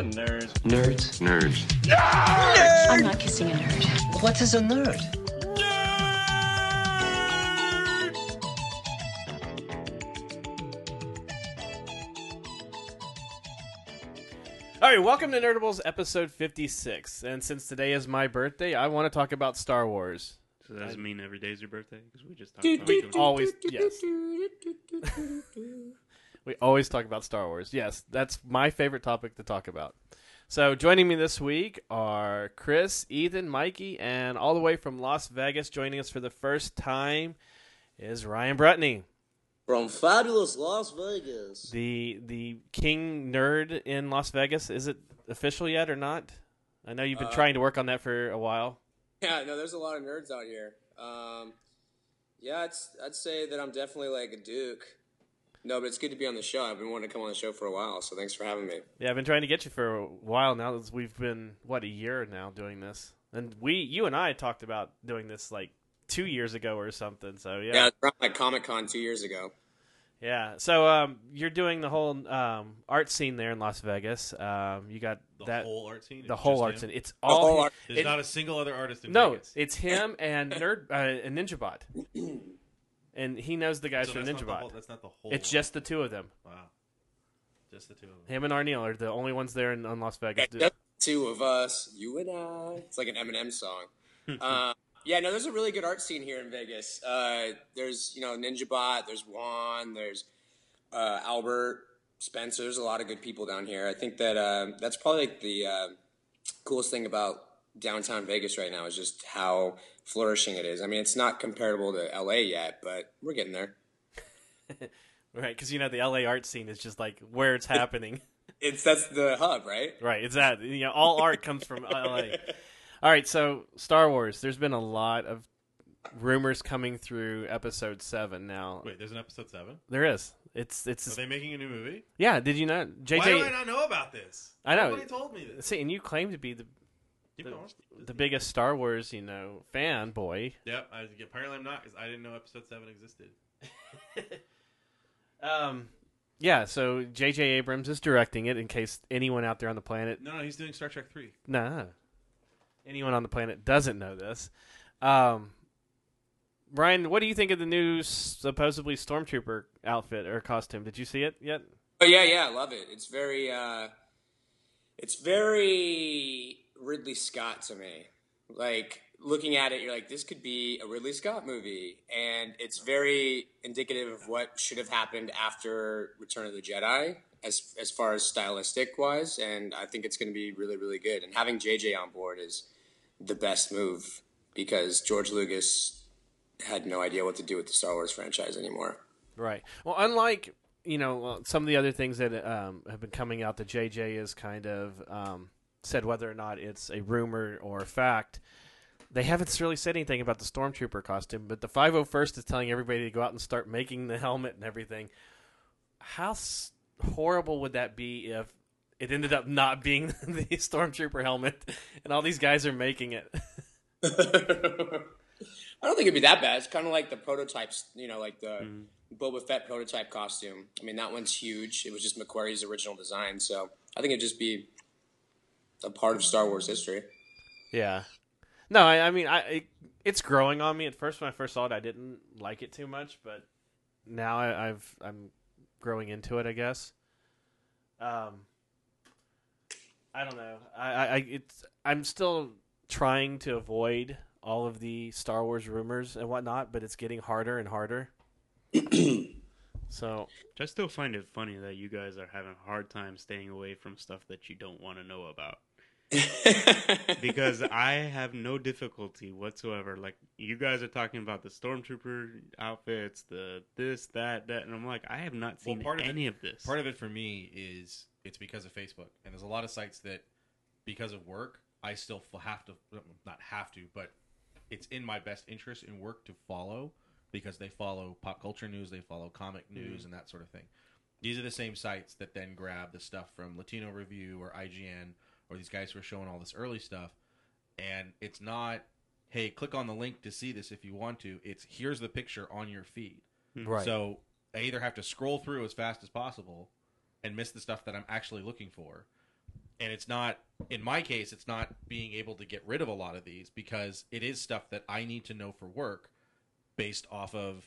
a nerd. Nerds. Nerds. Nerds! I'm not kissing a nerd. What is a nerd? All right, welcome to Nerdables episode 56. And since today is my birthday, I want to talk about Star Wars. So that doesn't mean every day's your birthday because we just talked about it. always, yes. we always talk about Star Wars. Yes, that's my favorite topic to talk about. So, joining me this week are Chris, Ethan, Mikey, and all the way from Las Vegas, joining us for the first time is Ryan Brutney, From fabulous Las Vegas. the the king nerd in Las Vegas. Is it official yet or not? I know you've been trying to work on that for a while. Yeah, no, there's a lot of nerds out here. Um, yeah, it's, I'd say that I'm definitely like a duke. No, but it's good to be on the show. I've been wanting to come on the show for a while, so thanks for having me. Yeah, I've been trying to get you for a while now. As we've been what a year now doing this, and we, you and I talked about doing this like two years ago or something. So yeah, Yeah, it's around like Comic Con two years ago. yeah. So um, you're doing the whole um, art scene there in Las Vegas. Um, you got The that whole art scene. the whole art him? scene. It's The all whole art- There's It- not a single other artist in no, Vegas. it's him and nerd uh, and Ninjabot, and he knows the guys So from that's not Ninjabot. whole- that's not the whole. It's just the two of them. wow. Just the two of them. Him and Arneal are the only ones there in, in Las Vegas. Yeah, just two of us, you and I. It's like an Eminem song. uh, yeah, no, there's a really good art scene here in Vegas. Uh, there's you know Ninja Bot, there's Juan, there's uh, Albert, Spencer. There's a lot of good people down here. I think that uh, that's probably like the uh, coolest thing about downtown Vegas right now is just how flourishing it is. I mean, it's not comparable to LA yet, but we're getting there. Right, because you know the LA art scene is just like where it's happening. It's that's the hub, right? right, it's that you know all art comes from LA. All right, so Star Wars. There's been a lot of rumors coming through Episode Seven now. Wait, there's an episode seven. There is. It's it's. Are it's they making a new movie? yeah. Did you not? JJ. Why do I not know about this? I know. Nobody told me this. See, and you claim to be the Keep the, going. the biggest Star Wars you know fanboy. Yep. I, apparently, I'm not because I didn't know episode seven existed. Um, yeah. So J.J. Abrams is directing it. In case anyone out there on the planet No, no, he's doing Star Trek three. Nah. Anyone on the planet doesn't know this. Um, Brian, what do you think of the new supposedly stormtrooper outfit or costume? Did you see it yet? Oh yeah, yeah, I love it. It's very, uh, it's very Ridley Scott to me. Like looking at it, you're like, this could be a Ridley Scott movie, and it's very indicative of what should have happened after Return of the Jedi, as as far as stylistic wise. And I think it's going to be really, really good. And having JJ on board is the best move because George Lucas had no idea what to do with the Star Wars franchise anymore. Right. Well, unlike you know some of the other things that um, have been coming out, that JJ is kind of um, said whether or not it's a rumor or a fact. They haven't really said anything about the stormtrooper costume, but the 501st is telling everybody to go out and start making the helmet and everything. How s- horrible would that be if it ended up not being the stormtrooper helmet and all these guys are making it? I don't think it'd be that bad. It's kind of like the prototypes, you know, like the mm-hmm. Boba Fett prototype costume. I mean, that one's huge. It was just McQuarrie's original design, so I think it'd just be a part of Star Wars history. Yeah. No, I, I mean, I it, it's growing on me. At first, when I first saw it, I didn't like it too much, but now I, I've I'm growing into it. I guess. Um, I don't know. I, I, I it's I'm still trying to avoid all of the Star Wars rumors and whatnot, but it's getting harder and harder. so I still find it funny that you guys are having a hard time staying away from stuff that you don't want to know about. because I have no difficulty whatsoever. Like you guys are talking about the stormtrooper outfits, the this, that, that, and I'm like, I have not seen part of any it- of this. Part of it for me is it's because of Facebook, and there's a lot of sites that, because of work, I still have to not have to, but it's in my best interest in work to follow because they follow pop culture news, they follow comic mm-hmm. news, and that sort of thing. These are the same sites that then grab the stuff from Latino Review or IGN or these guys who are showing all this early stuff, and it's not, hey, click on the link to see this if you want to. It's here's the picture on your feed. Hmm. right. So I either have to scroll through as fast as possible and miss the stuff that I'm actually looking for. and it's not in my case it's not being able to get rid of a lot of these because it is stuff that i need to know for work based off of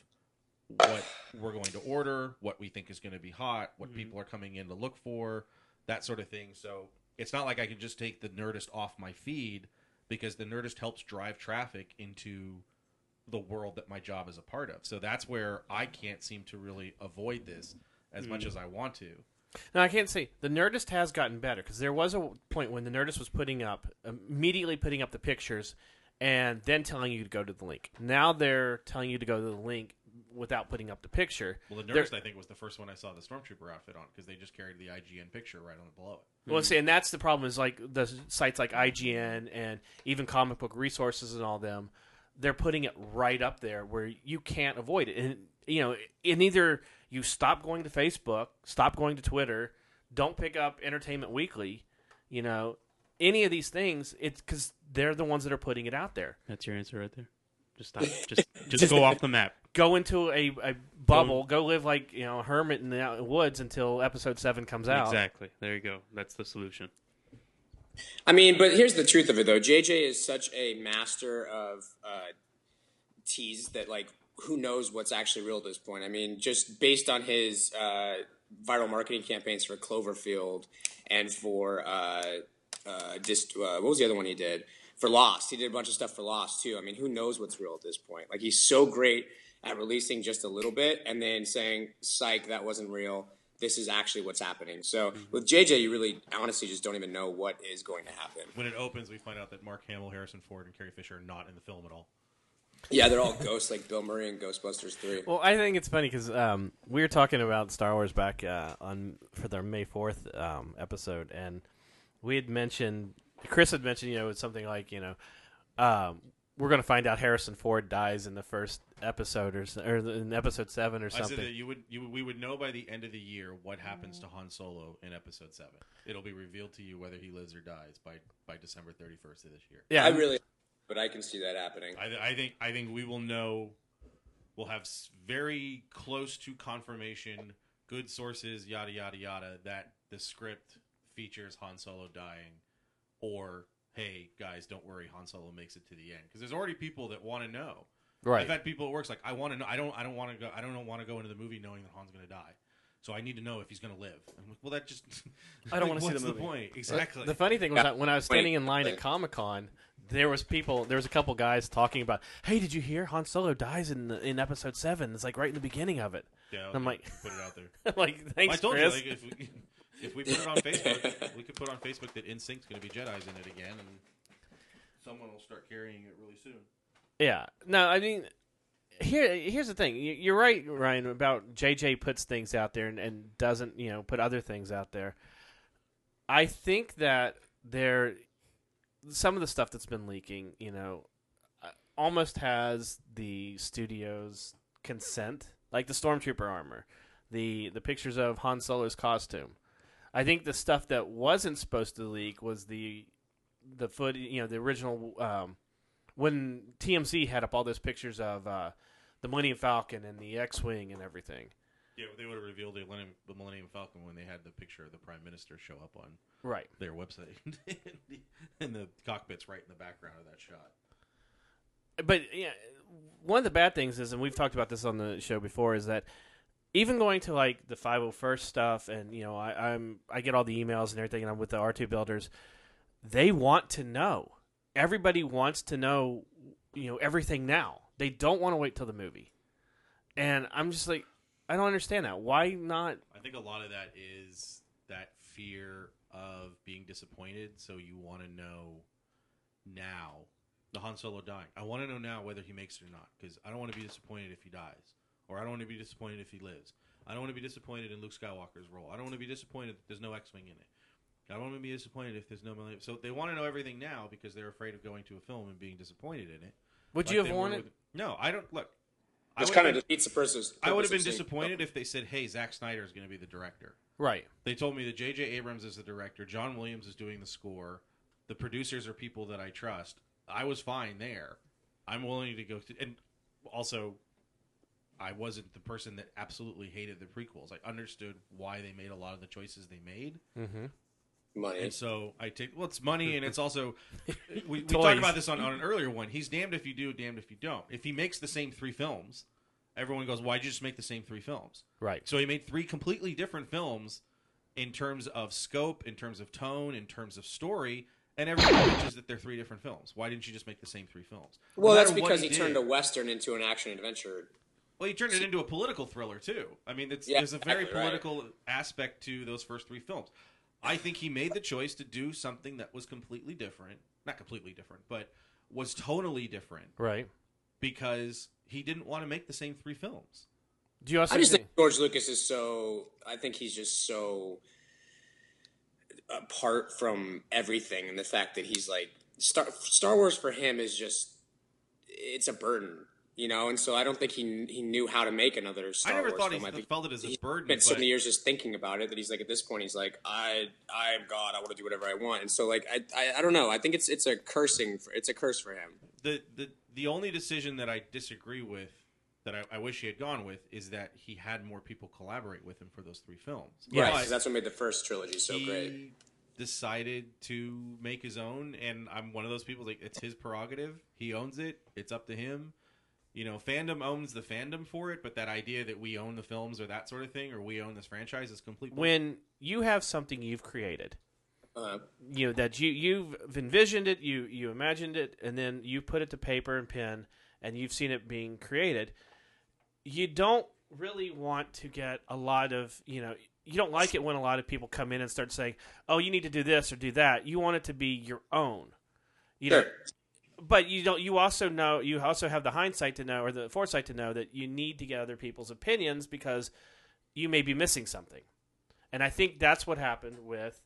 what we're going to order what we think is going to be hot what hmm. people are coming in to look for that sort of thing so it's not like i can just take the nerdist off my feed because the nerdist helps drive traffic into the world that my job is a part of. So that's where i can't seem to really avoid this as much hmm. as i want to. Now I can't say the Nerdist has gotten better because there was a point when the Nerdist was putting up immediately putting up the pictures and then telling you to go to the link. Now they're telling you to go to the link without putting up the picture. Well, the They're- Nerdist, I think, was the first one I saw the Stormtrooper outfit on because they just carried the IGN picture right on below it. Well, see, and that's the problem is like the sites like IGN and even comic book resources and all them, they're putting it right up there where you can't avoid it. And you know, in either you stop going to Facebook, stop going to Twitter, don't pick up Entertainment Weekly, you know, any of these things. It's because they're the ones that are putting it out there. That's your answer right there. Just stop. Just just go off the map. Go into a, a bubble, go live like you know a hermit in the woods until episode seven comes out. Exactly. There you go. That's the solution. I mean, but here's the truth of it, though. JJ is such a master of uh, tease that, like, who knows what's actually real at this point? I mean, just based on his uh, viral marketing campaigns for Cloverfield and for uh, uh, just uh, what was the other one he did for Lost? He did a bunch of stuff for Lost too. I mean, who knows what's real at this point? Like, he's so great at releasing just a little bit and then saying, "Psych, that wasn't real." This is actually what's happening. So with JJ, you really honestly just don't even know what is going to happen. When it opens, we find out that Mark Hamill, Harrison Ford, and Carrie Fisher are not in the film at all. Yeah, they're all ghosts like Bill Murray in Ghostbusters 3. Well, I think it's funny because um, we were talking about Star Wars back uh, on for their May Fourth um, episode, and we had mentioned Chris had mentioned you know it's something like you know um, we're going to find out Harrison Ford dies in the first episode or, or in episode seven or I said that something. you would, you we would know by the end of the year what happens to Han Solo in Episode Seven. It'll be revealed to you whether he lives or dies by by December thirty first of this year. Yeah, I really, but I can see that happening. I, I think I think we will know. We'll have very close to confirmation, good sources, yada yada yada, that the script features Han Solo dying, or hey guys, don't worry, Han Solo makes it to the end. Because there's already people that want to know. Right. I've had people at work like, I want to know. I don't. I don't want to go. I don't want to go into the movie knowing that Han's going to die. So I need to know if he's going to live. I'm like, well, that just. I don't like, wanna see the what's movie. point exactly. The funny thing was Yeah. that when I was Wait, standing in line at Comic Con, there was people. There was a couple guys talking about, "Hey, did you hear Han Solo dies in the, in Episode 7? It's like right in the beginning of it." yeah, I'm like- put it out there. I'm like, thanks, I told Chris. you, like, if we, if we put it on Facebook, we could put on Facebook that NSYNC's going to be Jedi's in it again, and someone will start carrying it really soon. Yeah. No, I mean, here here's the thing. You- You're right, Ryan, about JJ puts things out there and, and doesn't, you know, put other things out there. I think that there, some of the stuff that's been leaking, you know, uh, almost has the studio's consent, like the stormtrooper armor, the the pictures of Han Solo's costume. I think the stuff that wasn't supposed to leak was the the foot, you know, the original um, when TMZ had up all those pictures of uh, the Millennium Falcon and the X-wing and everything. Yeah, they would have revealed the Millennium, the Millennium Falcon when they had the picture of the Prime Minister show up on Right. their website, and the cockpit's right in the background of that shot. But yeah, one of the bad things is, and we've talked about this on the show before, is that even going to like the 501st stuff, and you know, I, I'm I get all the emails and everything, and I'm with the R2 builders. They want to know. Everybody wants to know, you know, everything now. They don't want to wait till the movie, and I'm just like, I don't understand that. Why not? I think a lot of that is that fear of being disappointed, so you want to know now. The Han Solo dying. I want to know now whether he makes it or not, because I don't want to be disappointed if he dies, or I don't want to be disappointed if he lives. I don't want to be disappointed in Luke Skywalker's role. I don't want to be disappointed that there's no X-wing in it. I don't want to be disappointed if there's no Millennium. So they want to know everything now because they're afraid of going to a film and being disappointed in it. Would Like you have were wanted? with- No, I don't. Look, I would've kind of been- defeats the person's. I would have been of seeing- disappointed if they said, "Hey, Zack Snyder is going to be the director." Right. They told me that J.J. Abrams is the director, John Williams is doing the score, the producers are people that I trust. I was fine there. I'm willing to go to, and also, I wasn't the person that absolutely hated the prequels. I understood why they made a lot of the choices they made, Mm-hmm. Money. And so I take well, it's money, and it's also we, we talked about this on, on an earlier one. He's damned if you do, damned if you don't. If he makes the same three films, everyone goes, "Why'd you just make the same three films?" Right. So he made three completely different films in terms of scope, in terms of tone, in terms of story, and everyone bitches that they're three different films. Why didn't you just make the same three films? No well, that's because he, turned a western into an action adventure. well, he turned it into a political thriller too. I mean, it's, Yeah, there's a very exactly, right. political aspect to those first three films. I think he made the choice to do something that was completely different, not completely different, but was tonally different Right. because he didn't want to make the same three films. Do you also I just think, think George Lucas is so. I think he's just so apart from everything, and the fact that he's like Star Star Wars for him is just it's a burden, you know. And so I don't think he he knew how to make another Star I never Wars thought he film. Think felt it as a he burden. spent so but- many years just thinking about it that he's like at this point he's like I I am God I want to do whatever I want and so like I, I I don't know I think it's it's a cursing for, it's a curse for him the the the only decision that I disagree with that I, I wish he had gone with is that he had more people collaborate with him for those three films. Yes. right that's what made the first trilogy so he great decided to make his own, and I'm one of those people. Like it's his prerogative. He owns it. It's up to him. You know, fandom owns the fandom for it, but that idea that we own the films or that sort of thing, or we own this franchise, is complete. bullshit. when you have something you've created, uh, you know that you you've envisioned it, you you imagined it, and then you put it to paper and pen, and you've seen it being created. You don't really want to get a lot of you know. You don't like it when a lot of people come in and start saying, "Oh, you need to do this or do that." You want it to be your own. You know, sure. But you don't you also know you also have the hindsight to know or the foresight to know that you need to get other people's opinions because you may be missing something and i think that's what happened with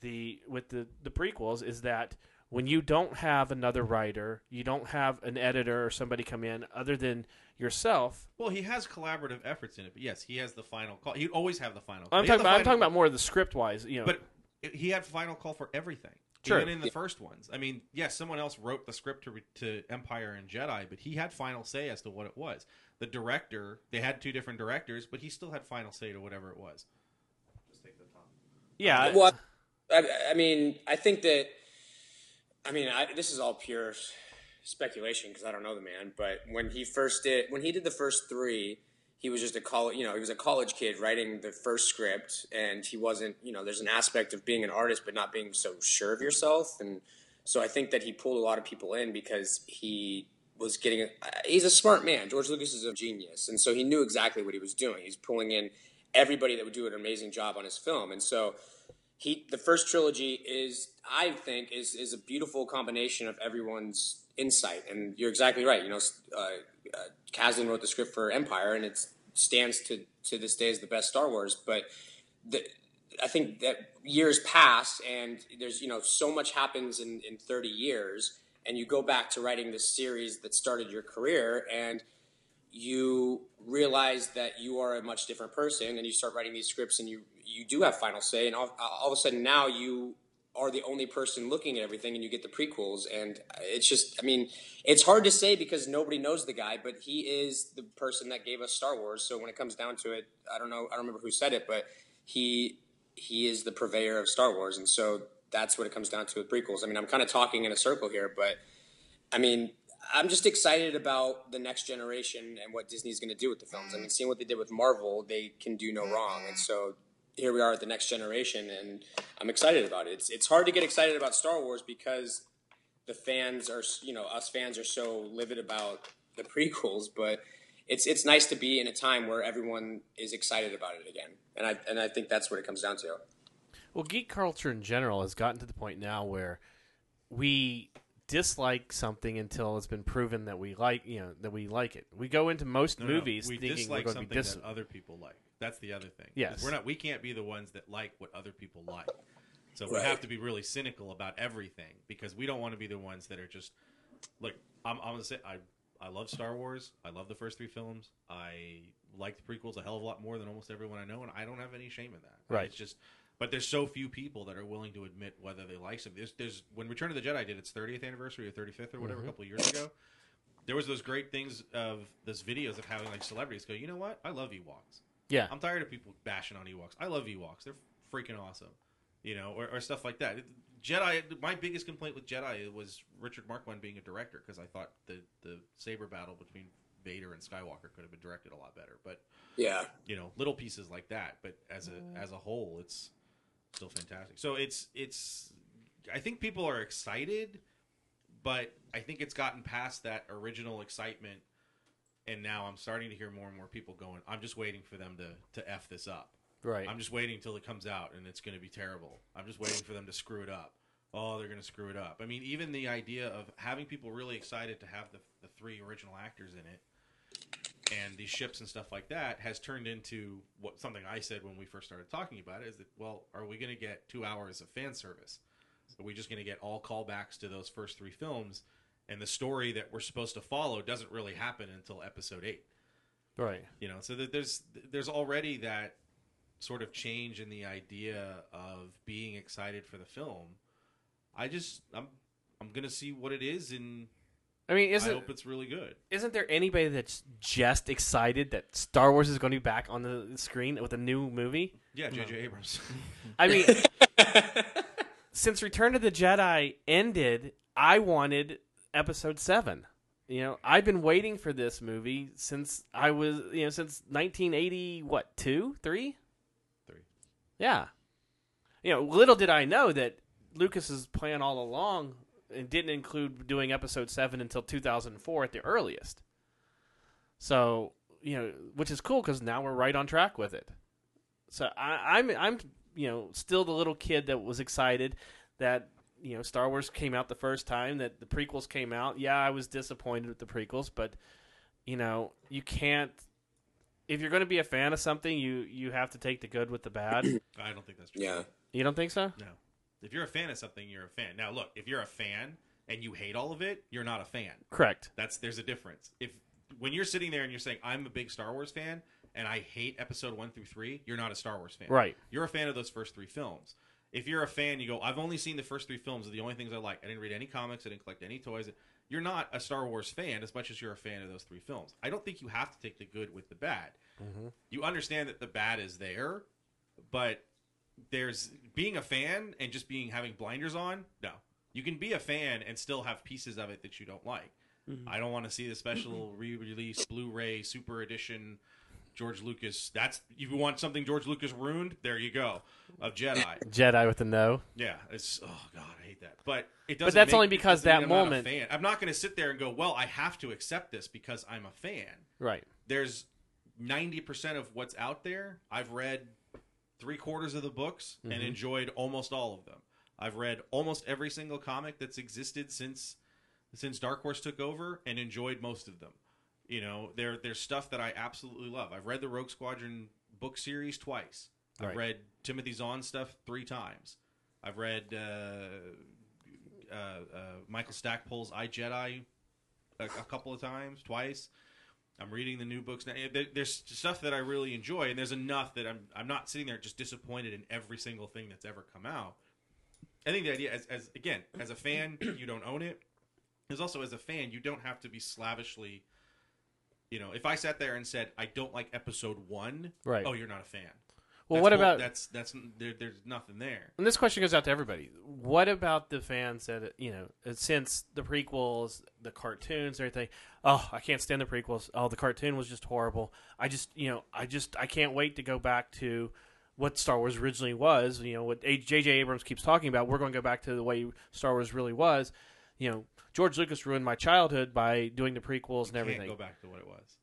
the with the the prequels is that when you don't have another writer you don't have an editor or somebody come in other than yourself well, he has collaborative efforts in it, but yes, he has the final call. He'd always have the final. call. i'm talking about i'm talking about more of the script wise you know But he had final call for everything. Sure. Even in the first ones. I mean, yes, someone else wrote the script to, to Empire and Jedi, but he had final say as to what it was. The director, they had two different directors, but he still had final say to whatever it was. Just take the top. yeah Well, I, I mean, I think that. I mean, I, this is all pure speculation because I don't know the man. But when he first did, when he did the first three, he was just a college. You know, he was a college kid writing the first script, and he wasn't. You know, there's an aspect of being an artist, but not being so sure of yourself, and so I think that he pulled a lot of people in because he was getting. He's a smart man. George Lucas is a genius, and so he knew exactly what he was doing. He's pulling in everybody that would do an amazing job on his film, and so he the first trilogy is I think is is a beautiful combination of everyone's insight, and you're exactly right. You know, uh, uh, Kasdan wrote the script for Empire, and it stands to to this day as the best Star Wars, but. The, I think that years pass and there's you know so much happens in, in 30 years and you go back to writing this series that started your career and you realize that you are a much different person and you start writing these scripts and you you do have final say and all, all of a sudden now you are the only person looking at everything and you get the prequels and it's just i mean it's hard to say because nobody knows the guy but he is the person that gave us star wars so when it comes down to it i don't know i don't remember who said it but he he is the purveyor of Star Wars, and so that's what it comes down to with prequels. I mean, I'm kind of talking in a circle here, but I mean, I'm just excited about the next generation and what Disney's going to do with the films. I mean, seeing what they did with Marvel, they can do no wrong, and so here we are at the next generation, and I'm excited about it. It's it's hard to get excited about Star Wars because the fans are, you know, us fans are so livid about the prequels, but it's it's nice to be in a time where everyone is excited about it again, and I and I think that's what it comes down to. Well, geek culture in general has gotten to the point now where we dislike something until it's been proven that we like, you know, that we like it. We go into most No, no, movies we thinking we're dislike going to be something dis- that other people like. That's the other thing. Yes. we're not. We can't be the ones that like what other people like. So we have to be really cynical about everything because we don't want to be the ones that are just like I'm. I'm gonna say I. I love Star Wars. I love the first three films. I like the prequels a hell of a lot more than almost everyone I know, and I don't have any shame in that. Right. It's just, but there's so few people that are willing to admit whether they like something. There's, there's when Return of the Jedi did its 30th anniversary or 35th or whatever Mm-hmm. a couple of years ago there was those great things of those videos of having like celebrities go, you know what? I love Ewoks. Yeah. I'm tired of people bashing on Ewoks. I love Ewoks. They're freaking awesome. you know, or, or stuff like that. Jedi. My biggest complaint with Jedi was Richard Marquand being a director because I thought the the saber battle between Vader and Skywalker could have been directed a lot better. But Yeah. you know, little pieces like that. But as a mm-hmm. as a whole, it's still fantastic. So it's it's. I think people are excited, but I think it's gotten past that original excitement, and now I'm starting to hear more and more people going. I'm just waiting for them to to f this up. Right. I'm just waiting until it comes out and it's going to be terrible. I'm just waiting for them to screw it up. Oh, they're going to screw it up. I mean, even the idea of having people really excited to have the, the three original actors in it and these ships and stuff like that has turned into what something I said when we first started talking about it is that, well, are we going to get two hours of fan service? Are we just going to get all callbacks to those first three films? And the story that we're supposed to follow doesn't really happen until episode eight. Right. you know so that there's there's already that sort of change in the idea of being excited for the film. I just i'm i'm gonna see what it is and I mean, i isn't hope it's really good. isn't there anybody that's just excited that Star Wars is going to be back on the screen with a new movie? yeah jj abrams. I mean, since Return of the Jedi ended, I wanted Episode Seven. You know, I've been waiting for this movie since I was, you know, since 1980. What two, three? Three. Yeah. You know, little did I know that Lucas's plan all along and didn't include doing Episode Seven until 2004 at the earliest. So you know, which is cool because now we're right on track with it. So I, I'm I'm you know still the little kid that was excited that you know Star Wars came out the first time that the prequels came out. Yeah, I was disappointed with the prequels, but you know you can't if you're going to be a fan of something, you you have to take the good with the bad. i don't think that's true Yeah. you don't think so? no if you're a fan of something you're a fan now look if you're a fan and you hate all of it you're not a fan Correct. That's there's a difference. If when you're sitting there and you're saying I'm a big Star Wars fan and I hate episode 1 through 3, you're not a Star Wars fan. Right. You're a fan of those first 3 films. If you're a fan, you go, I've only seen the first 3 films, are the only things I like. I didn't read any comics, I didn't collect any toys. You're not a Star Wars fan as much as you're a fan of those 3 films. I don't think you have to take the good with the bad. Mm-hmm. You understand that the bad is there, but there's being a fan and just being having blinders on. No, you can be a fan and still have pieces of it that you don't like. Mm-hmm. I don't want to see the special re-release Blu-ray Super Edition George Lucas. That's if you want something George Lucas ruined. There you go of Jedi. Jedi with a no. Yeah, it's oh god, I hate that. But it doesn't. But that's make- only because that I'm moment- fan. I'm not going to sit there and go, well, I have to accept this because I'm a fan Right. there's 90% of what's out there i've read three quarters of the books and mm-hmm. enjoyed almost all of them i've read almost every single comic that's existed since since dark horse took over and enjoyed most of them you know there there's stuff that i absolutely love i've read the rogue squadron book series twice i've Right. read timothy zahn stuff three times i've read uh, uh, uh, michael stackpole's i jedi a, a couple of times twice I'm reading the new books now. There- There's stuff that I really enjoy, and there's enough that I'm I'm not sitting there just disappointed in every single thing that's ever come out. I think the idea, as, as again, as a fan, you don't own it. As also as a fan, you don't have to be slavishly. You know, if I sat there and said I don't like episode one, Right. Oh, you're not a fan. Well, That's what about that's that's there, there's nothing there. And this question goes out to everybody. What about the fans that you know, since the prequels, the cartoons, everything? Oh, I can't stand the prequels. Oh, the cartoon was just horrible. I just, you know, I just, I can't wait to go back to what Star Wars originally was. You know, what J.J. Abrams keeps talking about. We're going to go back to the way Star Wars really was. You know, George Lucas ruined my childhood by doing the prequels and everything. can't go back to what it was.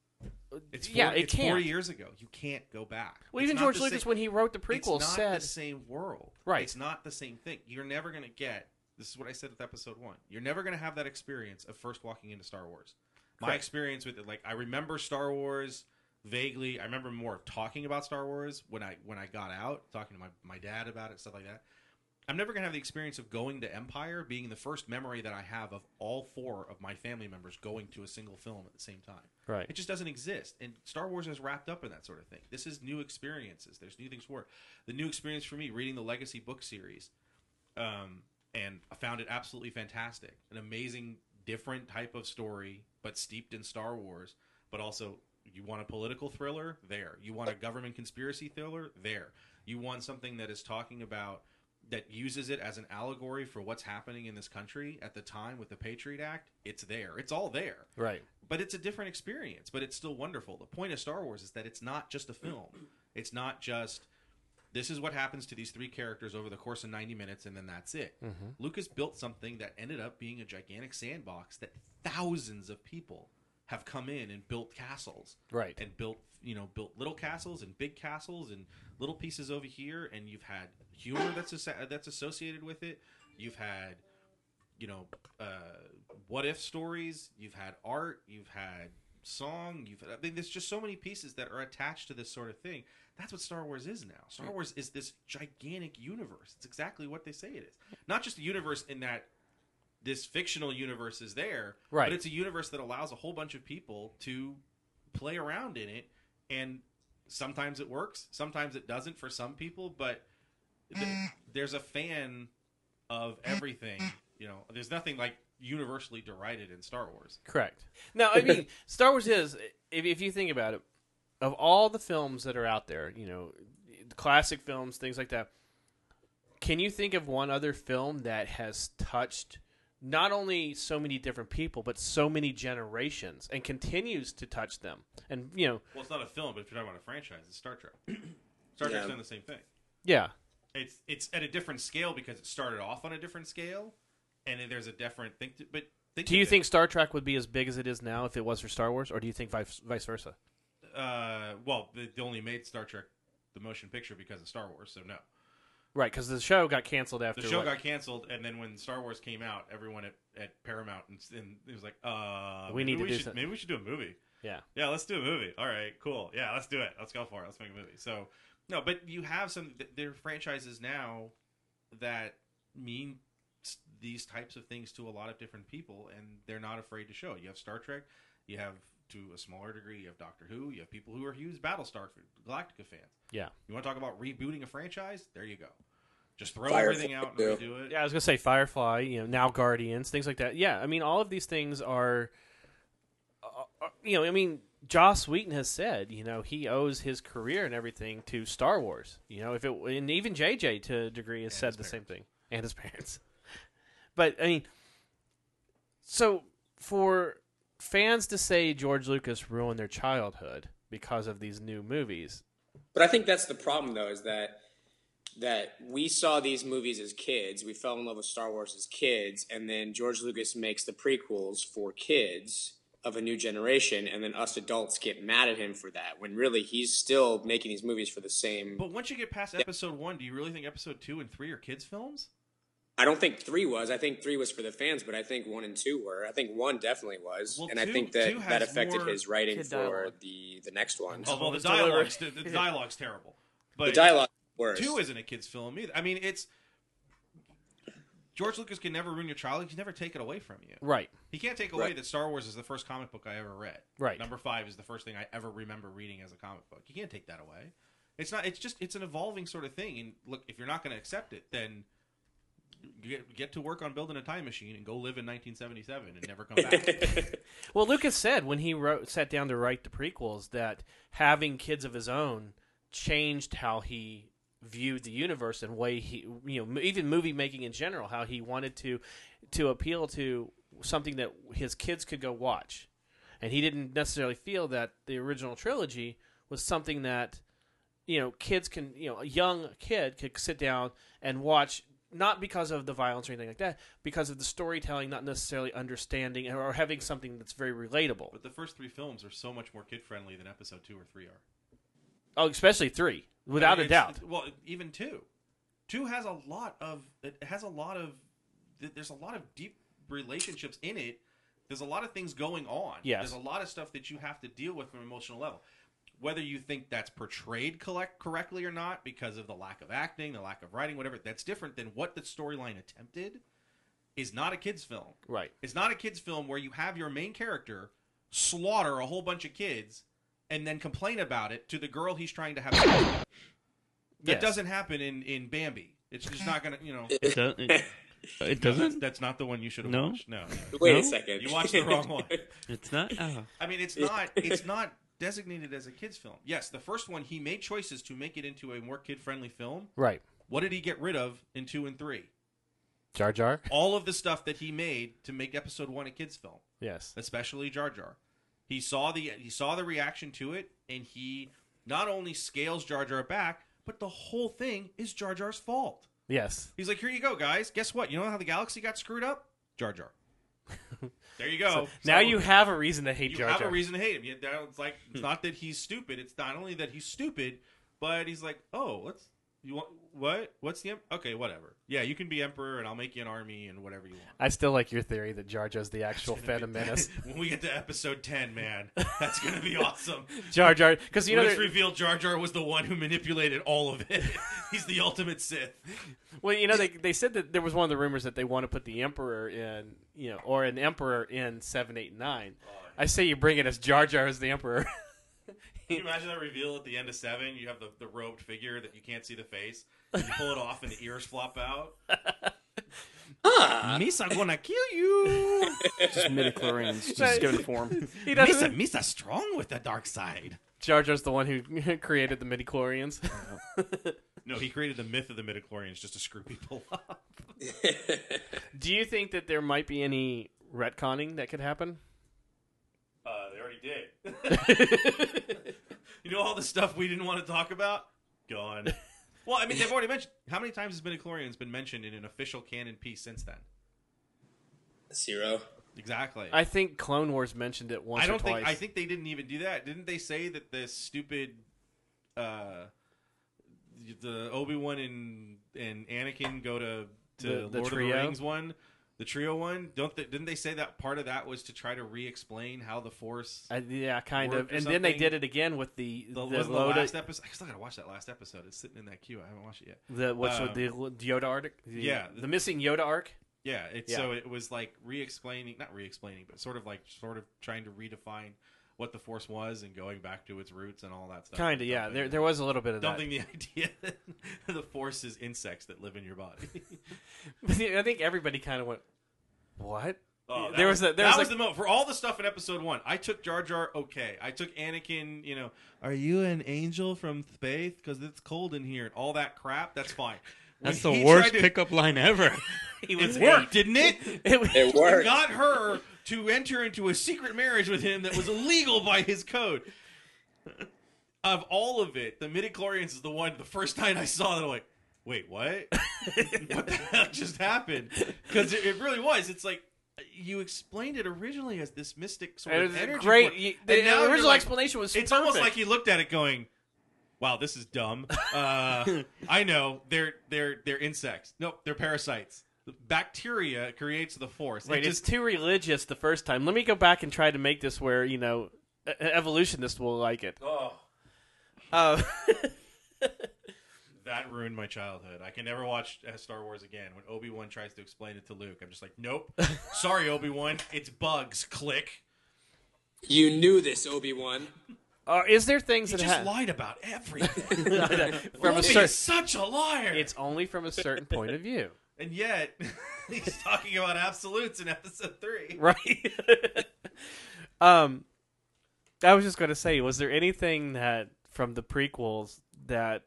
Uh, it's Yeah, 40, it it's 40 can't. years ago. You can't go back. Well, It's even George Lucas, same- when he wrote the prequels, it's not said the same world. Right. It's not the same thing. You're never going to get. This is what I said with episode one. You're never going to have that experience of first walking into Star Wars. My experience with it, like I remember Star Wars vaguely. I remember more talking about Star Wars when I when I got out, talking to my my dad about it, stuff like that. I'm never going to have the experience of going to Empire being the first memory that I have of all four of my family members going to a single film at the same time. Right. It just doesn't exist. And Star Wars is wrapped up in that sort of thing. This is new experiences. There's new things for it. The new experience for me, reading the Legacy book series, um, and I found it absolutely fantastic. An amazing, different type of story, but steeped in Star Wars. But also, you want a political thriller? There. You want a government conspiracy thriller? There. You want something that is talking about that uses it as an allegory for what's happening in this country at the time with the Patriot Act, it's there. It's all there. Right. But it's a different experience, but it's still wonderful. The point of Star Wars is that it's not just a film. It's not just this is what happens to these three characters over the course of 90 minutes and then that's it. Mm-hmm. Lucas built something that ended up being a gigantic sandbox that thousands of people have come in and built castles. Right. and built you know built little castles and big castles and little pieces over here. And you've had humor that's that's associated with it. You've had you know uh, what if stories. You've had art. You've had song. You've I mean, there's just so many pieces that are attached to this sort of thing. That's what Star Wars is now. Star Wars is this gigantic universe. It's exactly what they say it is. Not just a universe in that this fictional universe is there Right. but it's a universe that allows a whole bunch of people to play around in it and sometimes it works sometimes it doesn't for some people but th- there's a fan of everything you know there's nothing like universally derided in star wars Correct. Now, I mean, Star Wars is, if, if you think about it, of all the films that are out there, you know, classic films, things like that, can you think of one other film that has touched not only so many different people, but so many generations and continues to touch them? And, you know, well it's not a film but if you're talking about a franchise it's star trek star trek's Yeah. done the same thing yeah. it's it's at a different scale because it started off on a different scale and there's a different thing to, but think Do you think Star Trek would be as big as it is now if it was for Star Wars, or do you think vice, vice versa? uh well they they only made star trek the motion picture because of star wars so no Right, because the show got canceled after the show what- got canceled, and then when Star Wars came out, everyone at, at Paramount and, and it was like, "Uh, We maybe need to we do should, something." Maybe we should do a movie. Yeah. Yeah, let's do a movie. All right, cool. Yeah, let's do it. Let's go for it. Let's make a movie. So no, but you have some. th- There are franchises now that mean these types of things to a lot of different people, and they're not afraid to show. it. You have Star Trek. You have to a smaller degree. You have Doctor Who. You have people who are huge Battlestar Galactica fans. Yeah. You want to talk about rebooting a franchise? There you go. Just throw Firefly, everything out and too. redo it. Yeah, I was gonna say Firefly. You know, now Guardians, things like that. Yeah, I mean, all of these things are, uh, uh, you know, I mean, Joss Whedon has said, you know, he owes his career and everything to Star Wars. You know, if it and even JJ to a degree has And said his the same thing, and his parents. but I mean, so for fans to say George Lucas ruined their childhood because of these new movies, But I think that's the problem, though, is that that we saw these movies as kids. We fell in love with Star Wars as kids, and then George Lucas makes the prequels for kids of a new generation, and then us adults get mad at him for that. When really he's still making these movies for the same. But once you get past episode one, do you really think episode two and three are kids' films? I don't think three was. I think three was for the fans, but I think one and two were. I think one definitely was, Well, and I think that that affected his writing for dialogue. the the next one. Oh, well, the it's delivered. dialogue's the, the dialogue's terrible. But the dialogue worse. two isn't a kids' film either. I mean, it's George Lucas can never ruin your childhood. He can never take it away from you. right? He can't take away Right. that Star Wars is the first comic book I ever read. Right. Number five is the first thing I ever remember reading as a comic book. You can't take that away. It's not. It's just. It's an evolving sort of thing. And look, if you're not going to accept it, then get get to work on building a time machine and go live in 1977 and never come back. Well, Lucas said when he wrote, sat down to write the prequels that having kids of his own changed how he viewed the universe and way he, you know, even movie making in general, how he wanted to to appeal to something that his kids could go watch, and he didn't necessarily feel that the original trilogy was something that you know kids can, you know, a young kid could sit down and watch. Not because of the violence or anything like that, because of the storytelling, not necessarily understanding or having something that's very relatable. but the first three films are so much more kid friendly than episode two or three are. Oh, especially three, without I mean, a doubt. Well, even two. Two has a lot of. It has a lot of. th- There's a lot of deep relationships in it. There's a lot of things going on. Yes. There's a lot of stuff that you have to deal with from an emotional level. Whether you think that's portrayed collect correctly or not, because of the lack of acting, the lack of writing, whatever, that's different than what the storyline attempted. Is not a kids' film. Right. It's not a kids' film where you have your main character slaughter a whole bunch of kids and then complain about it to the girl he's trying to have. sex with. That Yes. doesn't happen in in Bambi. It's just not gonna, you know. It, doesn't. It, it doesn't. that's not the one you should have No? watched. No, no. Wait No? a second. you watched the wrong one. It's not. Oh. I mean, it's not. It's not designated as a kids' film. Yes, the first one he made choices to make it into a more kid-friendly film, Right. What did he get rid of in two and three? Jar Jar. All of the stuff that he made to make Episode One a kids film, Yes. especially Jar Jar. He saw the he saw the reaction to it, and he not only scales Jar Jar back, but the whole thing is Jar Jar's fault. Yes. He's like, here you go, guys. Guess what? You know how the galaxy got screwed up? Jar Jar. There you go. now So- you have a reason to hate you Jar have a reason to hate him. It's like it's hmm. not that he's stupid. It's not only that he's stupid, but he's like, oh, let's you want what? What's the em- okay? Whatever. Yeah, you can be emperor, and I'll make you an army and whatever you want. I still like your theory that Jar Jar's the actual Phantom Menace. when we get to episode ten, man, that's gonna be awesome. Jar Jar, because you know, there- revealed Jar Jar was the one who manipulated all of it. he's the ultimate Sith. well, you know, they they said that there was one of the rumors that they want to put the Emperor in, you know, or an Emperor in seven, eight, nine. I say you bring it as Jar Jar as the Emperor. Can you imagine that reveal at the end of seven? You have the, the robed figure that you can't see the face. And you pull it off, and the ears flop out. Huh. Misa gonna kill you. Just midichlorians, just given form. he doesn't. Uh, Misa, Misa uh, strong with the dark side. Jar Jar's the one who created the midichlorians. No, he created the myth of the midichlorians just to screw people up. Do you think that there might be any retconning that could happen? They already did. you know all the stuff we didn't want to talk about? Gone. Well, I mean, they've already mentioned. How many times has midichlorians been mentioned in an official canon piece since then? Zero. Exactly. I think Clone Wars mentioned it once I don't or twice. think. I think they didn't even do that. Didn't they say that the stupid, uh, the Obi Wan and and Anakin go to to The- the Lord trio? of the Rings one, the trio one? Don't they, didn't they say that part of that was to try to re-explain how the Force? I, yeah, kind of. And then they did it again with the the, the, the last episode. I still gotta watch that last episode. It's sitting in that queue. I haven't watched it yet. the what's um, the Yoda arc? The, yeah. the missing Yoda arc. Yeah, it's Yeah. so it was like re-explaining, not re-explaining, but sort of like sort of trying to redefine what the Force was and going back to its roots and all that stuff. Kind of, yeah. There, there was a little bit of that. dumping the idea that the Force is insects that live in your body. I think everybody kind of went, "What?" Oh, that There was a- there that was was like- the mo for all the stuff in Episode One. I took Jar Jar okay. I took Anakin. You know, are you an angel from space? Because it's cold in here and all that crap. That's fine. When That's the worst to- pickup line ever. He It was worked, didn't it? It It He worked. got her to enter into a secret marriage with him that was illegal by his code. Of all of it, the midichlorians is the one. The first time I saw that, I'm like, "Wait, what? what the hell just happened?" Because it, it really was. It's like you explained it originally as this mystic sort of energy. great. you- and the you're original like- explanation was. It's almost like he looked at it going, "Wow, this is dumb." Uh, I know they're they're they're insects. Nope, they're parasites. Bacteria creates the force. It just it's too religious the first time. Let me go back and try to make this where you know, evolutionists will like it. oh, Uh, that ruined my childhood. I can never watch uh, Star Wars again. When Obi Wan tries to explain it to Luke, I'm just like, "Nope, sorry, Obi Wan, it's bugs." Click. You knew this, Obi Wan. uh, is there things that He that just ha- lied about everything. from a Obi certain? is such a liar. It's only from a certain point of view, and yet he's talking about absolutes in Episode Three. right? um, I was just going to say, was there anything that from the prequels that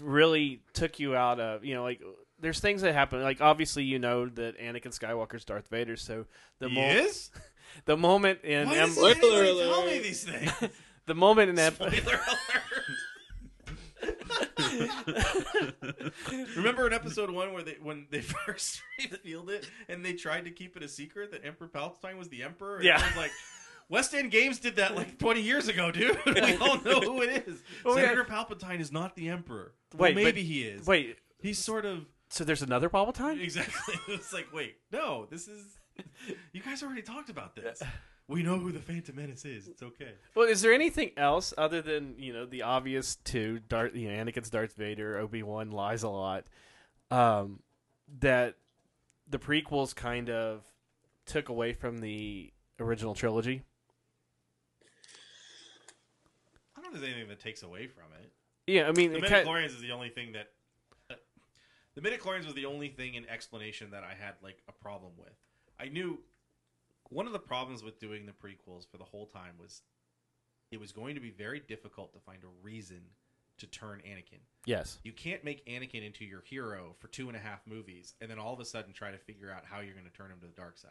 really took you out of you know like there's things that happen like obviously you know that Anakin Skywalker's Darth Vader so the He mo- is. the moment in Why Em- doesn't tell me these things? the moment in Ep- Spoiler alert. Remember in episode one where they when they first revealed it and they tried to keep it a secret that Emperor Palpatine was the Emperor? And Yeah. I was like West End Games did that like 20 years ago, dude. We all know who it is. Oh, yeah. Senator Palpatine is not the Emperor. Well, Wait, but- maybe he is. wait He's sort of so there's another Palpatine exactly. It's like, wait, no, this is. You guys already talked about this. We know who the Phantom Menace is. It's okay. well is there anything else other than you know the obvious two Darth you know Anakin's Darth Vader Obi Wan lies a lot um that the prequels kind of took away from the original trilogy I don't know if there's anything that takes away from it. yeah I mean The it kind- midichlorians is the only thing that. uh, the midichlorians was the only thing in explanation that I had like a problem with. I knew one of the problems with doing the prequels for the whole time was it was going to be very difficult to find a reason to turn Anakin. Yes. You can't make Anakin into your hero for two and a half movies and then all of a sudden try to figure out how you're going to turn him to the dark side.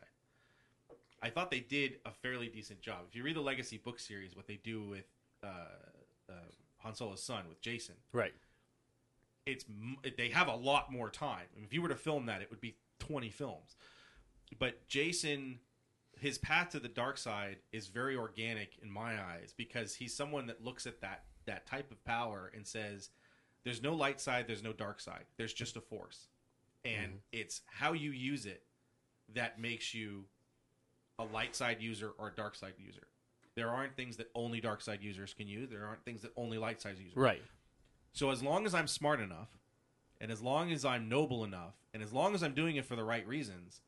I thought they did a fairly decent job. If you read the Legacy book series, what they do with uh, uh, Han Solo's son, with Jacen, Right. it's they have a lot more time. I mean, if you were to film that, it would be 20 films. But Jacen, his path to the dark side is very organic in my eyes because he's someone that looks at that that type of power and says, "There's no light side, there's no dark side. There's just a force, and mm-hmm. it's how you use it that makes you a light side user or a dark side user." There aren't things that only dark side users can use. There aren't things that only light side users. Right. So as long as I'm smart enough, and as long as I'm noble enough, and as long as I'm doing it for the right reasons,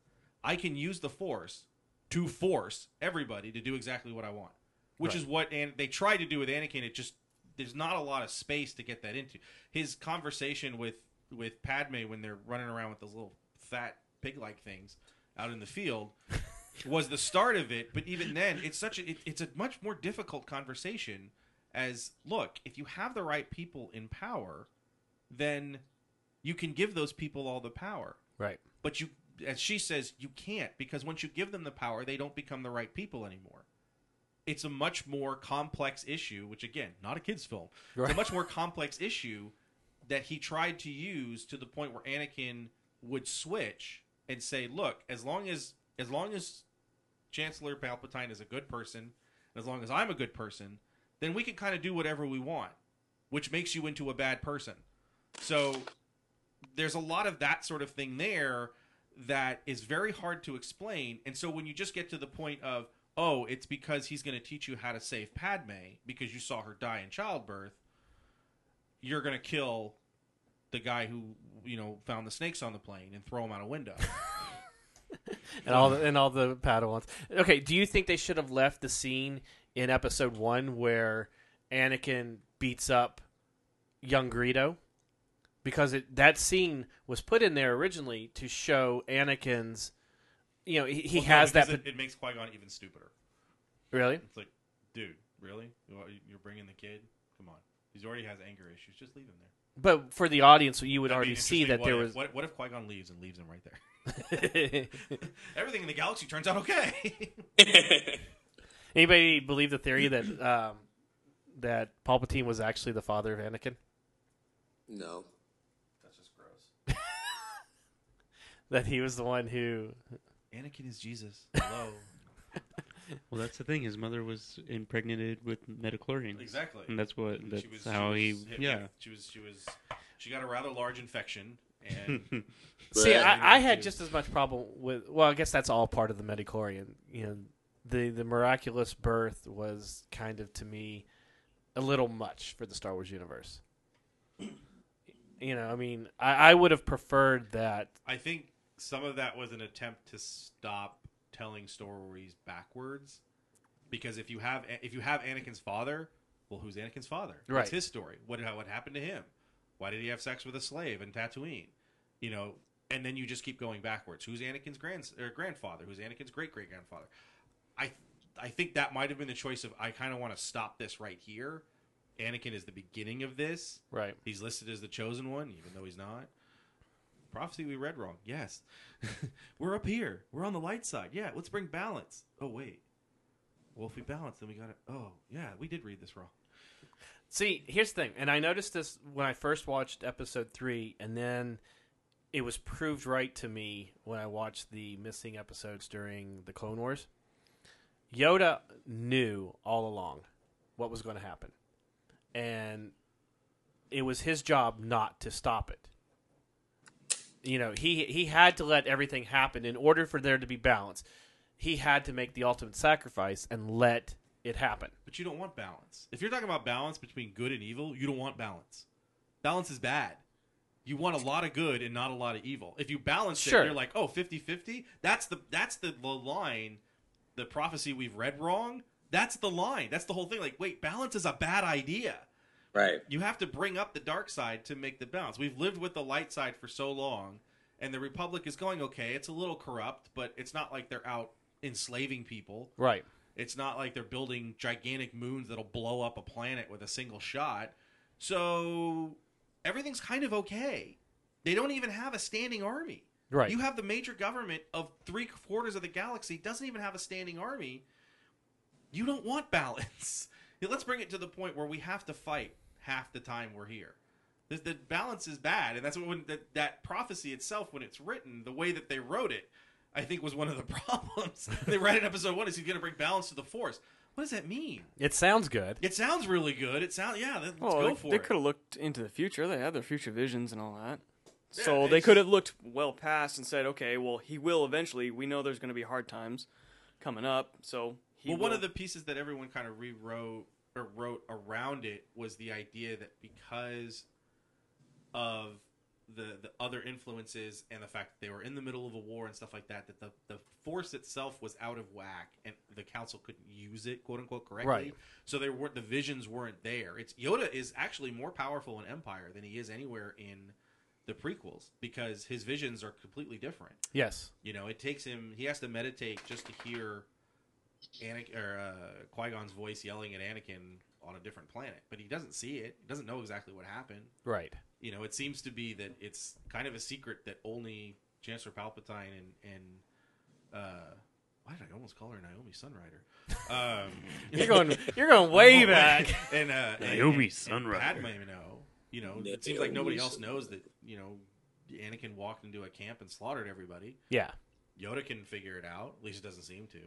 I can use the force to force everybody to do exactly what I want. Which Right. is what and they tried to do with Anakin. It just there's not a lot of space to get that into. His conversation with with Padme when they're running around with those little fat pig-like things out in the field was the start of it. But even then, it's such a it, it's a much more difficult conversation. As look, if you have the right people in power, then you can give those people all the power. Right. But you, as she says, you can't because once you give them the power, they don't become the right people anymore. It's a much more complex issue, which again, not a kids' film. It's a much more complex issue that he tried to use to the point where Anakin would switch and say, "Look, as long as as long as Chancellor Palpatine is a good person, and as long as I'm a good person, then we can kind of do whatever we want, which makes you into a bad person." So there's a lot of that sort of thing there that is very hard to explain. And so when you just get to the point of, oh, it's because he's going to teach you how to save Padme because you saw her die in childbirth, you're going to kill the guy who, you know, found the snakes on the plane and throw him out a window. and all the, and all the Padawans. Okay, do you think they should have left the scene in episode one where Anakin beats up young Greedo? Because it, that scene was put in there originally to show Anakin's, you know, he, he Well, no, has that. It, it makes Qui Gon even stupider. really? It's like, dude, really? You want- You're bringing the kid? Come on. He already has anger issues. Just leave him there. But for the audience, you would That'd already see that What there if- was. What, what if Qui Gon leaves and leaves him right there? Everything in the galaxy turns out okay. Anybody believe the theory that um, that Palpatine was actually the father of Anakin? no. That's just gross. That he was the one who Anakin is Jesus. Hello. Well, that's the thing. His mother was impregnated with midichlorians. exactly. And that's what. That's she was, how she he. was hit- Yeah. She was. She was. She got a rather large infection, and See, I, I had just as much problem with. Well, I guess that's all part of the Midichlorian. You know, the the miraculous birth was kind of to me a little much for the Star Wars universe. You know, I mean, I, I would have preferred that. I think some of that was an attempt to stop telling stories backwards, because if you have if you have Anakin's father, well, who's Anakin's father? Right. What's his story? What what happened to him? Why did he have sex with a slave in Tatooine? You know, and then you just keep going backwards. Who's Anakin's grand or grandfather? Who's Anakin's great great grandfather? I I think that might have been the choice of I kind of want to stop this right here. Anakin is the beginning of this. Right. He's listed as the chosen one, even though he's not. Prophecy we read wrong. Yes. We're up here. We're on the light side. Yeah, let's bring balance. Oh, wait. Well, if we balance, then we got to. Oh, yeah, we did read this wrong. See, here's the thing, and I noticed this when I first watched episode three, and then it was proved right to me when I watched the missing episodes during the Clone Wars. Yoda knew all along what was going to happen, and it was his job not to stop it. You know, he he had to let everything happen in order for there to be balance. He had to make the ultimate sacrifice and let it happen. But you don't want balance. If you're talking about balance between good and evil, you don't want balance. Balance is bad. You want a lot of good and not a lot of evil. If you balance Sure. it, you're like, oh, 50-50? That's the that's the, the line, the prophecy we've read wrong. That's the line. That's the whole thing. Like, wait, balance is a bad idea. Right. you have to bring up the dark side to make the balance. We've lived with the light side for so long, and the Republic is going okay. It's a little corrupt, but it's not like they're out enslaving people. Right. It's not like they're building gigantic moons that'll blow up a planet with a single shot. So everything's kind of okay. They don't even have a standing army. Right. You have the major government of three quarters of the galaxy doesn't even have a standing army. You don't want balance. Let's bring it to the point where we have to fight half the time we're here. The, the balance is bad, and that's what when that, that prophecy itself, when it's written, the way that they wrote it, I think was one of the problems. they read in episode one is he's going to bring balance to the force. What does that mean? It sounds good. It sounds really good. It sounds yeah. Let's Well, go they, for they it. could have looked into the future. They had their future visions and all that. Yeah, So it's they could have looked well past and said, okay, well, he will eventually. We know there's going to be hard times coming up. So he well, one of the pieces that everyone kind of rewrote or wrote around it was the idea that because of the the other influences and the fact that they were in the middle of a war and stuff like that, that the the force itself was out of whack and the council couldn't use it, quote unquote, correctly. Right. So there weren't the visions weren't there. It's Yoda is actually more powerful in Empire than he is anywhere in the prequels because his visions are completely different. Yes. You know, it takes him. He has to meditate just to hear Anakin or uh, Qui Gon's voice yelling at Anakin on a different planet, but he doesn't see it. He doesn't know exactly what happened. Right. You know, it seems to be that it's kind of a secret that only Chancellor Palpatine and and uh, why did I almost call her Naomi Sunrider? Um, You're going. You're going way back. and uh, Naomi and, Sunrider. And Padme know. You know, it seems like nobody else knows that. You know, Anakin walked into a camp and slaughtered everybody. Yeah. Yoda can figure it out. At least it doesn't seem to.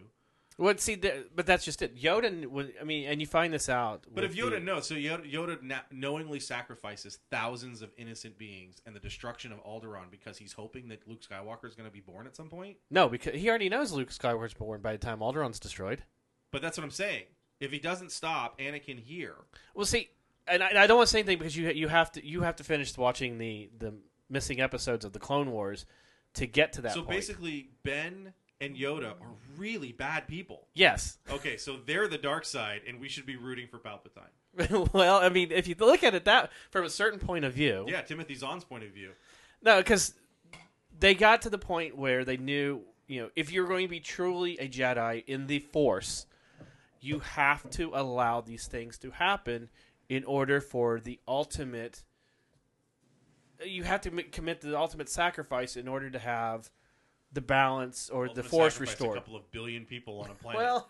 Well, see, the, but that's just it. Yoda. I mean, and you find this out. But if Yoda the- knows, so Yoda, Yoda na- knowingly sacrifices thousands of innocent beings and the destruction of Alderaan because he's hoping that Luke Skywalker is going to be born at some point. no, because he already knows Luke Skywalker's born by the time Alderaan's destroyed. But that's what I'm saying. If he doesn't stop Anakin here, Well, see, and I, I don't want to say anything because you you have to you have to finish watching the the missing episodes of the Clone Wars to get to that. so point. basically Ben and Yoda are really bad people. yes. Okay, so they're the dark side, and we should be rooting for Palpatine. well, I mean, if you look at it that from a certain point of view, Yeah, Timothy Zahn's point of view. no, because they got to the point where they knew, you know, if you're going to be truly a Jedi in the Force, you have to allow these things to happen in order for the ultimate. You have to commit the ultimate sacrifice in order to have the balance or the Ultimate Force restored. A couple of billion people on a planet. Well,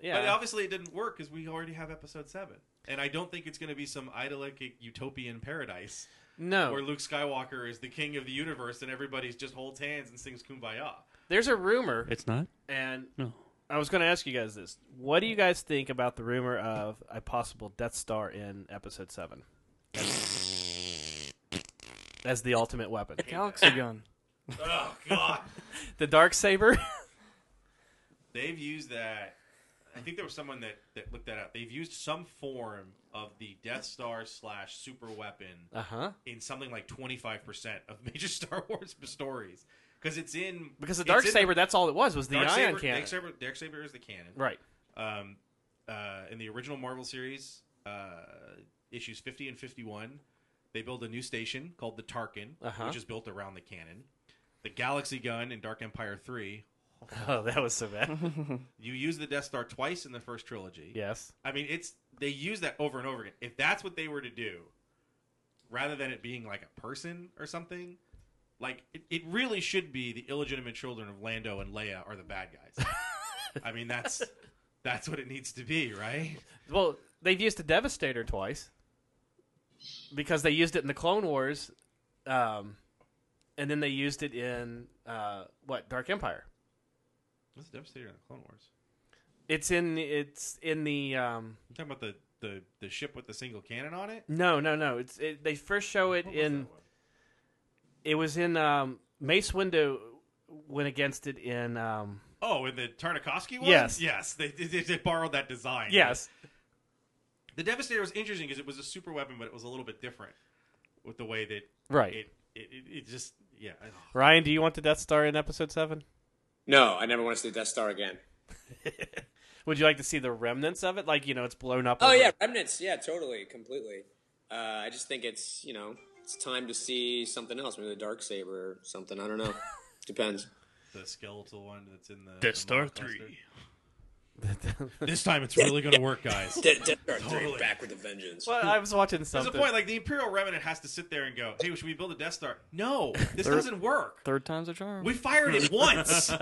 yeah. But obviously, it didn't work because we already have episode seven, and I don't think it's going to be some idyllic utopian paradise no. where Luke Skywalker is the king of the universe and everybody's just holds hands and sings "Kumbaya." There's a rumor, It's not. and No. I was going to ask you guys this: What do you guys think about the rumor of a possible Death Star in Episode Seven as the ultimate weapon? Galaxy gun. Oh God, The dark saber. they've used that. I think there was someone that that looked that up. They've used some form of the Death Star slash super weapon uh huh. in something like twenty five percent of major Star Wars stories because it's in Because the dark saber, that's all it was, was the Dark ion saber, cannon. Dark saber, dark saber is the cannon. Right. um, uh, in the original Marvel series, uh, issues 50 and 51, they build a new station called the Tarkin, Uh-huh. which is built around the cannon. The Galaxy Gun in Dark Empire 3, Oh, that was so bad. you use the Death Star twice in the first trilogy. yes. I mean, it's they use that over and over again. If that's what they were to do, rather than it being like a person or something, like it, it really should be the illegitimate children of Lando and Leia are the bad guys. I mean, that's that's what it needs to be, right? Well, they've used the Devastator twice because they used it in the Clone Wars, um, and then they used it in uh, what Dark Empire. What's the Devastator in the Clone Wars? It's in it's in the um, You talking about the, the, the ship with the single cannon on it? no no no. It's it, they first show it in it was in um, Mace Windu went against it in um, Oh, in the Tartakovsky one? Yes. Yes. They, they, they borrowed that design. yes The Devastator was interesting because it was a super weapon, but it was a little bit different with the way that right. it, it, it, it just, yeah. Ryan, do you want the Death Star in Episode Seven? No, I never want to see the Death Star again. Would you like to see the remnants of it? Like you know, it's blown up. Oh over- yeah, remnants. Yeah, totally, completely. Uh, I just think it's you know it's time to see something else, maybe the dark saber or something. I don't know. Depends. The skeletal one that's in the Death the Star mockbuster. three. This time it's really going to work, guys. De- Death Star three Totally. back with a vengeance. well, I was watching something. There's a point like the Imperial Remnant has to sit there and go, "Hey, should we build a Death Star?" No, this Third- doesn't work. Third time's a charm. We fired it once.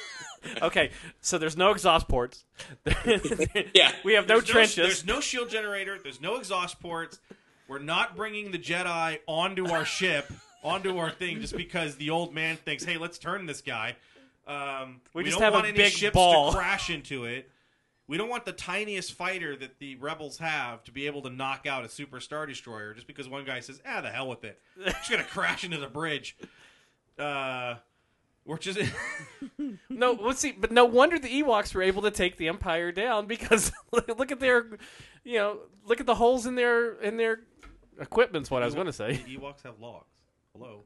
okay, so there's no exhaust ports. Yeah. we have no There's trenches. there's no shield generator. There's no exhaust ports. We're not bringing the Jedi onto our ship, onto our thing, just because the old man thinks, "Hey, let's turn this guy." Um, We just don't have a want any big ships ball. to crash into it. We don't want the tiniest fighter that the rebels have to be able to knock out a super star destroyer just because one guy says, "Ah, the hell with it." Just gonna crash into the bridge. Uh, we're just No, let's see. But no wonder the Ewoks were able to take the Empire down because look at their, you know, look at the holes in their in their equipment's what I was going to say. The Ewoks have logs. Hello.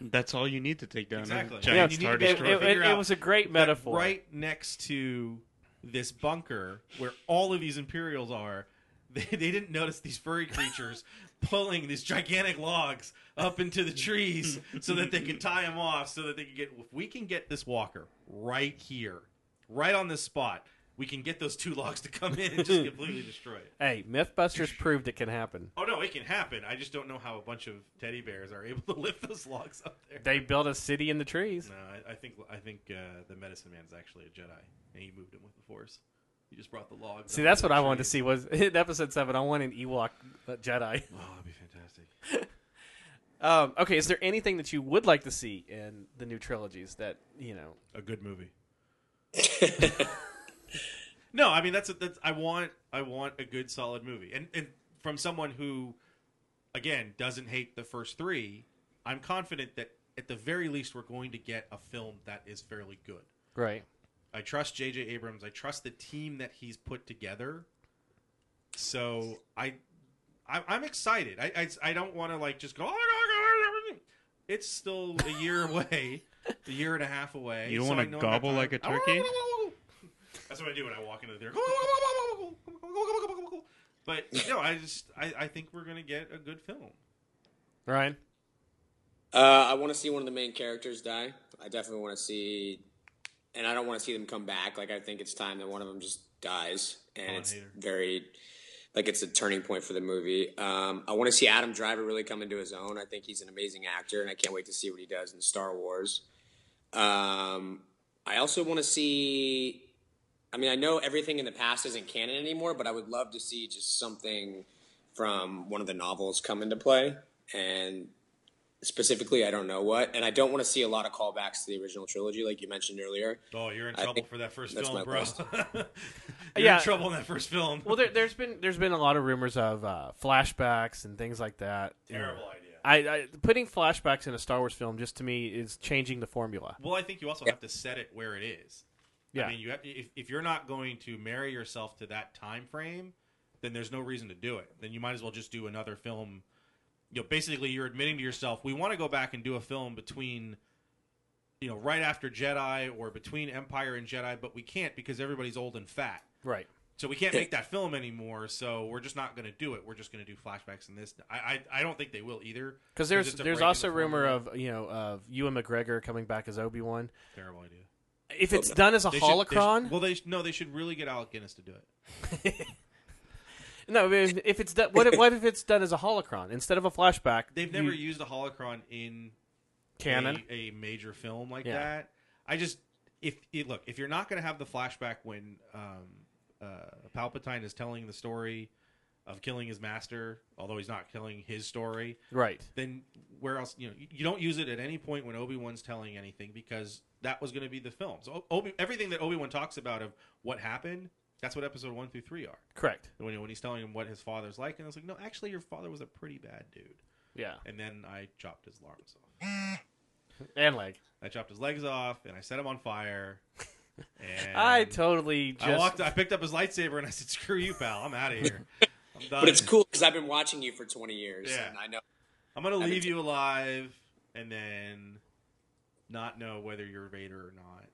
That's all you need to take down Exactly. a giant you need star to be It, able destroyer. to it- it was a great metaphor. right next to this bunker where all of these Imperials are. They, they didn't notice these furry creatures pulling these gigantic logs up into the trees so that they could tie them off, so that they could get. If we can get this walker right here, right on this spot, we can get those two logs to come in and just completely destroy it. Hey, MythBusters proved it can happen. Oh no, it can happen. I just don't know how a bunch of teddy bears are able to lift those logs up there. They built a city in the trees. No, I, I think I think uh, the medicine man is actually a Jedi, and he moved him with the Force. He just brought the logs. See, that's what the I wanted to see was in episode seven. I want an Ewok uh, Jedi. Oh, that'd be fantastic. Um, okay, is there anything that you would like to see in the new trilogies that you know? A good movie. No, I mean that's a, that's I want I want a good solid movie, and and from someone who, again, doesn't hate the first three, I'm confident that at the very least we're going to get a film that is fairly good. Right. I trust J.J. Abrams. I trust the team that he's put together. So I, I I'm excited. I I, I don't want to like just go. Oh my God, God." It's still a year away, a year and a half away. You don't so wanna I know I've got gobble like a turkey? That's what I do when I walk into the theater. But no, I just I, I think we're gonna get a good film. Ryan. Uh, I want to see one of the main characters die. I definitely want to see, and I don't want to see them come back. Like I think it's time that one of them just dies, and it's Hader. very, like it's a turning point for the movie. Um, I want to see Adam Driver really come into his own. I think he's an amazing actor, and I can't wait to see what he does in Star Wars. Um, I also want to see. I mean, I know everything in the past isn't canon anymore, but I would love to see just something from one of the novels come into play. And specifically, I don't know what. And I don't want to see a lot of callbacks to the original trilogy, like you mentioned earlier. Oh, you're in I trouble for that first that's film, my bro. you're Yeah. in trouble in that first film. Well, there, there's been there's been a lot of rumors of uh, flashbacks and things like that. Terrible idea. I, I putting flashbacks in a Star Wars film just to me is changing the formula. Well, I think you also have to set it where it is. Yeah. I mean, you have, if if you're not going to marry yourself to that time frame, then there's no reason to do it. Then you might as well just do another film. You know, basically, you're admitting to yourself, we want to go back and do a film between, you know, right after Jedi or between Empire and Jedi, but we can't because everybody's old and fat. Right. So we can't make that film anymore. So we're just not going to do it. We're just going to do flashbacks in this. I, I I don't think they will either. Because there's it's there's also the rumor of you know of Ewan McGregor coming back as Obi Wan. Terrible idea. If it's done as a They should- they should- holocron, well, they sh- no, they should really get Alec Guinness to do it. no. If, if it's done, what if, what if it's done as a holocron instead of a flashback? They've you- never used a holocron in canon. a, a major film like Yeah. that. I just if it, look if you're not going to have the flashback when um, uh, Palpatine is telling the story of killing his master, although he's not killing his story, Right. then where else? You know, you- don't use it at any point when Obi Wan's telling anything because that was going to be the film. So Obi, everything that Obi Wan talks about of what happened, that's what episode one through three are. Correct. When when he's telling him what his father's like, and I was like, no, actually, your father was a pretty bad dude. Yeah. And then I chopped his arms off. And leg. I chopped his legs off and I set him on fire. And I totally just. I walked. I picked up his lightsaber and I said, "Screw you, pal. I'm out of here. I'm done. But it's cool because I've been watching you for 20 years, Yeah. and I know. I'm gonna I leave mean- you alive and then not know whether you're Vader or not.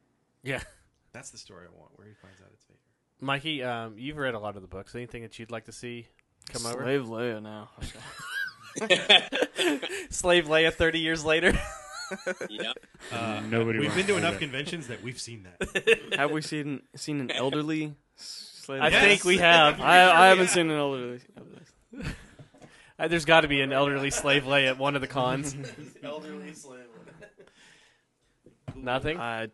yeah. That's the story I want. Where he finds out it's Vader. Mikey, um, you've read a lot of the books. Anything that you'd like to see come over? Slave Leia now. Slave Leia, thirty years later. Yep. Uh, Nobody We've been to to enough that. conventions that we've seen that. Have we seen seen an elderly? Slave? I Yes. think we have. I, I haven't seen an elderly. elderly. Uh, There's got to be an elderly slave lay at one of the cons. Elderly slave. Nothing. I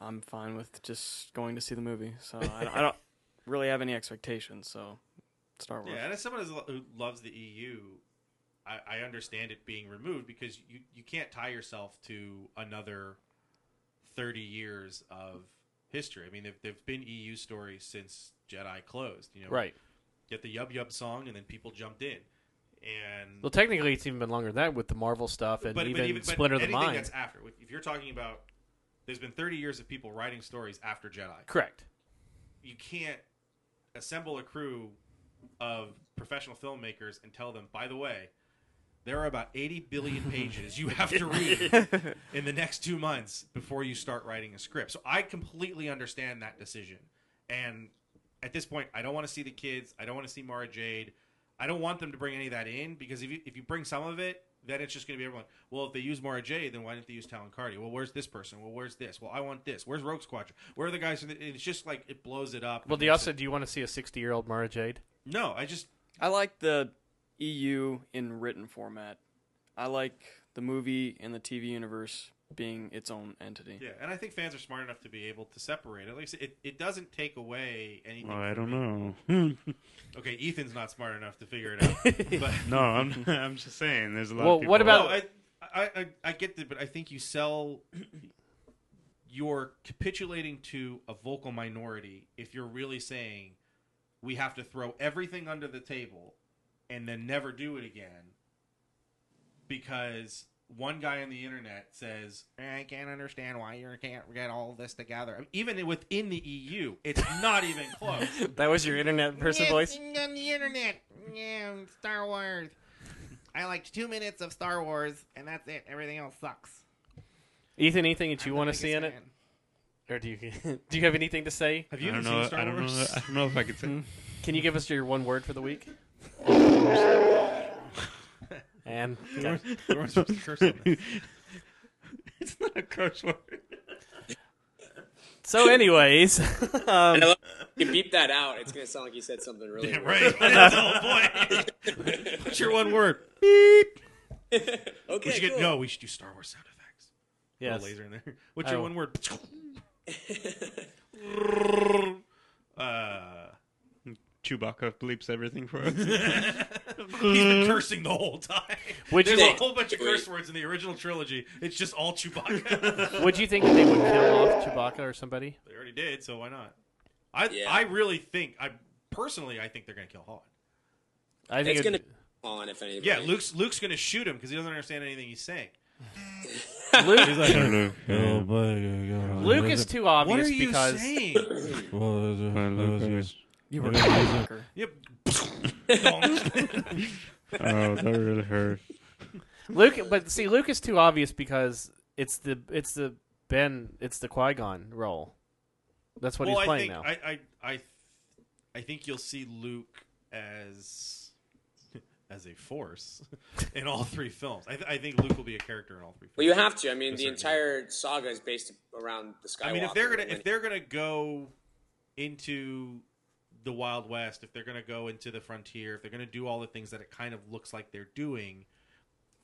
I'm fine with just going to see the movie. So I, I don't really have any expectations. So Star Wars. Yeah, and as someone who's lo- who loves the EU, I, I understand it being removed because you, you can't tie yourself to another 30 years of history. I mean, there have been EU stories since Jedi closed. You know, Right. Get the Yub Yub song, and then people jumped in. And Well, technically, it's even been longer than that with the Marvel stuff and but, even, but even Splinter the anything Mind. that's after. If you're talking about, there's been 30 years of people writing stories after Jedi. Correct. you can't assemble a crew of professional filmmakers and tell them, by the way, there are about 80 billion pages you have to read in the next two months before you start writing a script. So I completely understand that decision. And at this point, I don't want to see the kids. I don't want to see Mara Jade. I don't want them to bring any of that in because if you if you bring some of it, then it's just going to be everyone. Well, if they use Mara Jade, then why didn't they use Talon Karrde? Well, where's this person? Well, where's this? Well, I want this. Where's Rogue Squadron? Where are the guys? Who, it's just like it blows it up. Well, do you also do you want to see a 60 year old Mara Jade? no, I just I like the EU in written format. I like the movie and the TV universe being its own entity. yeah, and I think fans are smart enough to be able to separate it. Like I said, it, it doesn't take away anything. Well, I don't me. know. Okay, Ethan's not smart enough to figure it out. but no, I'm I'm just saying. There's a lot. Well, of people what about- no, I, I, I, I get that, but I think you sell. You're capitulating to a vocal minority if you're really saying we have to throw everything under the table and then never do it again because one guy on the internet says I can't understand why you can't get all this together. I mean, even within the EU, it's not even close. That was your internet person voice. on the internet. Yeah, Star Wars. I liked two minutes of Star Wars, and that's it. Everything else sucks. Ethan, anything that you want to see in it, or do you do you have anything to say? Have I you don't know. seen Star I don't Wars? know. I don't know if I could say. Hmm. Can you give us your one word for the week? and okay. We weren't supposed to curse on this. it's not a curse word. so, anyways, um, And I love- you beep that out. It's gonna sound like you said something really Yeah, right. That's the whole point. What's your one word? Beep. okay, We should get cool. no. We should do Star Wars sound effects. Yeah. laser in there. What's your Oh. one word? uh, Chewbacca bleeps everything for us. he's been cursing the whole time. Would you There's a think- whole bunch of curse words in the original trilogy. It's just all Chewbacca. would you think that they would kill off Chewbacca or somebody? they already did, so why not? I Yeah. I really think I personally I think they're gonna kill Han. I think It's it'd- gonna on if anybody. Yeah, Luke's Luke's gonna shoot him because he doesn't understand anything he's saying. Luke, He's like, Luke is too obvious what are you because saying? You were a cockblocker. yep. oh, that really hurt. Luke. But see, Luke is too obvious because it's the it's the Ben it's the Qui Gon role. That's what well, he's I playing think now. I, I I I think you'll see Luke as as a force in all three films. I, th- I think Luke will be a character in all three films. Well, you have to. I mean, the certain entire saga is based around the Skywalker. I mean, if they're gonna if they're gonna go into the Wild West, if they're gonna go into the frontier, if they're gonna do all the things that it kind of looks like they're doing,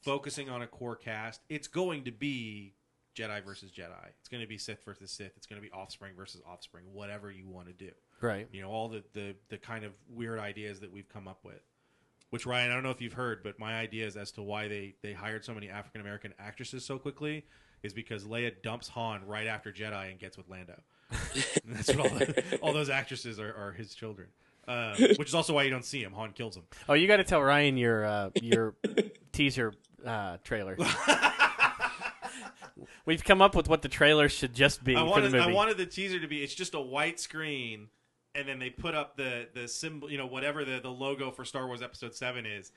focusing on a core cast, it's going to be Jedi versus Jedi. It's going to be Sith versus Sith. It's going to be Offspring versus Offspring. Whatever you want to do, right. you know, all the the the kind of weird ideas that we've come up with. Which Ryan, I don't know if you've heard, but my ideas as to why they they hired so many African American actresses so quickly is because Leia dumps Han right after Jedi and gets with Lando. That's what all, the, all those actresses are, are his children. Uh, which is also why you don't see him. Han kills him. Oh, you got to tell Ryan your uh, your teaser uh, trailer. We've come up with what the trailer should just be I for the wanted movie. I wanted the teaser to be it's just a white screen and then they put up the the symbol you know whatever the the logo for Star Wars Episode Seven is,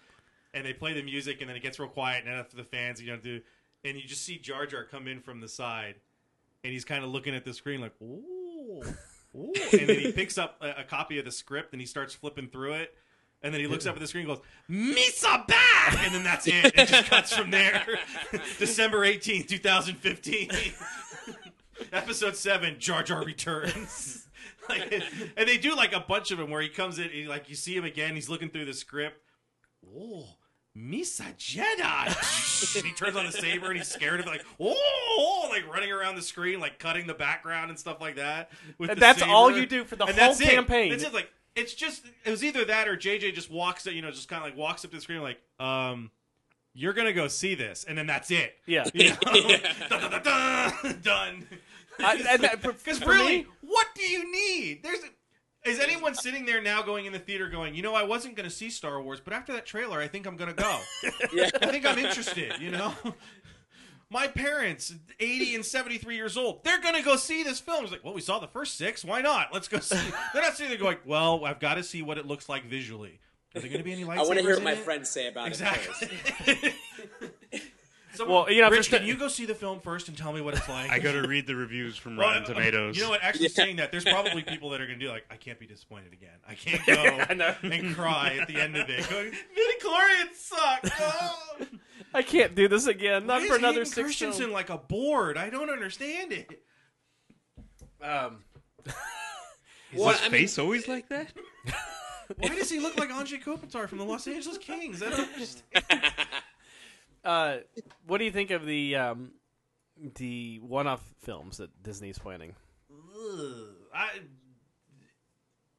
and they play the music and then it gets real quiet and then after the fans you know do and you just see Jar Jar come in from the side and he's kind of looking at the screen like ooh. Ooh. and then he picks up a, a copy of the script and he starts flipping through it And then he looks up at the screen and goes, Misa back! And then that's it. It just cuts from there. December 18th, 2015. Episode 7, Jar Jar returns. like, and they do like a bunch of them where he comes in, he, like you see him again, he's looking through the script. Oh, Misa Jedi. and he turns on the saber and he's scared of it, like, oh, like running around the screen, like cutting the background and stuff like that. with And the that's all you do for the And whole that's it. campaign. That's it. Like, it's just, it was either that or JJ just walks, you know, just kind of like walks up to the screen, like, um, you're gonna go see this, and then that's it. Yeah. You know? Dun, dun, dun, dun, done. I- and that- for- Because really, me- what do you need? There's. Is anyone sitting there now going in the theater going, you know, I wasn't going to see Star Wars, but after that trailer, I think I'm going to go. Yeah. I think I'm interested, you know? My parents, 80 and 73 years old, they're going to go see this film. It's like, well, we saw the first six. Why not? Let's go see. They're not sitting there going, well, I've got to see what it looks like visually. Are there going to be any lightsabers I want to hear what my it? friends say about it Exactly. First. Someone- Well, you know, Rich, for- can you go see the film first and tell me what it's like? I got to read the reviews from Well, Rotten I- I- Tomatoes. You know what? Actually, saying that, there's probably people that are going to do like, I can't be disappointed again. I can't go I and cry at the end of it. Going, Midichlorians suck. No. I can't do this again. Not Why for is another Hayden six Christensen films. like a board? I don't understand it. Um, Is Well, his I mean- face always like that? Why does he look like Anze Kopitar from the Los Angeles Kings? I don't understand. uh, what do you think of the um, the one-off films that Disney's planning? Ugh. I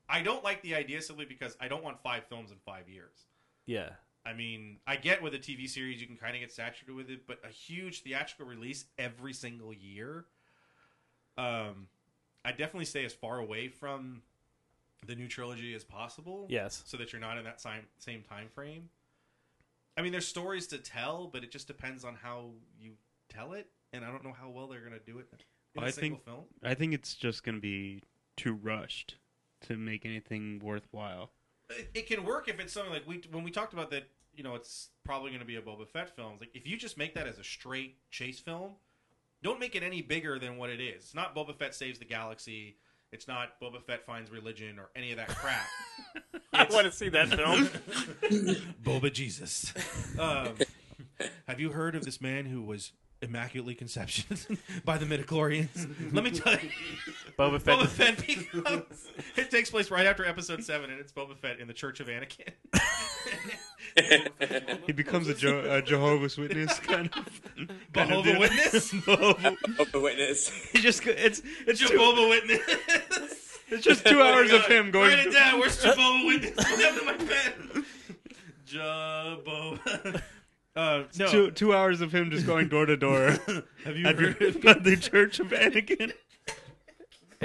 I don't like the idea simply because I don't want five films in five years. Yeah, I mean, I get with a TV series you can kind of get saturated with it, but a huge theatrical release every single year, um, I definitely stay as far away from the new trilogy as possible. yes. so that you're not in that same same time frame. I mean, there's stories to tell, but it just depends on how you tell it, and I don't know how well they're going to do it in a I single think- film. I think it's just going to be too rushed to make anything worthwhile. it, it can work if it's something like we when we talked about that. You know, it's probably going to be a Boba Fett film. It's Like if you just make that as a straight chase film, don't make it any bigger than what it is. It's not Boba Fett saves the galaxy. It's not Boba Fett finds religion or any of that crap. I want to see that film. Boba Jesus. Um, have you heard of this man who was immaculately conception by the midichlorians? Let me tell you. Boba Fett. Boba Fett becomes. It takes place right after episode seven, and it's Boba Fett in the Church of Anakin. He becomes a, Je- a Jehovah's Witness kind of. kind of Jehovah deal. Witness. Jehovah- witness. he just it's it's two, Jehovah Witness. it's just two hours of him going. Write it down. Where's Jehovah Witness? Put that my pen. Jehovah. Uh, no. Two, two hours of him just going door to door Have you at heard? the, at the Church of Anakin.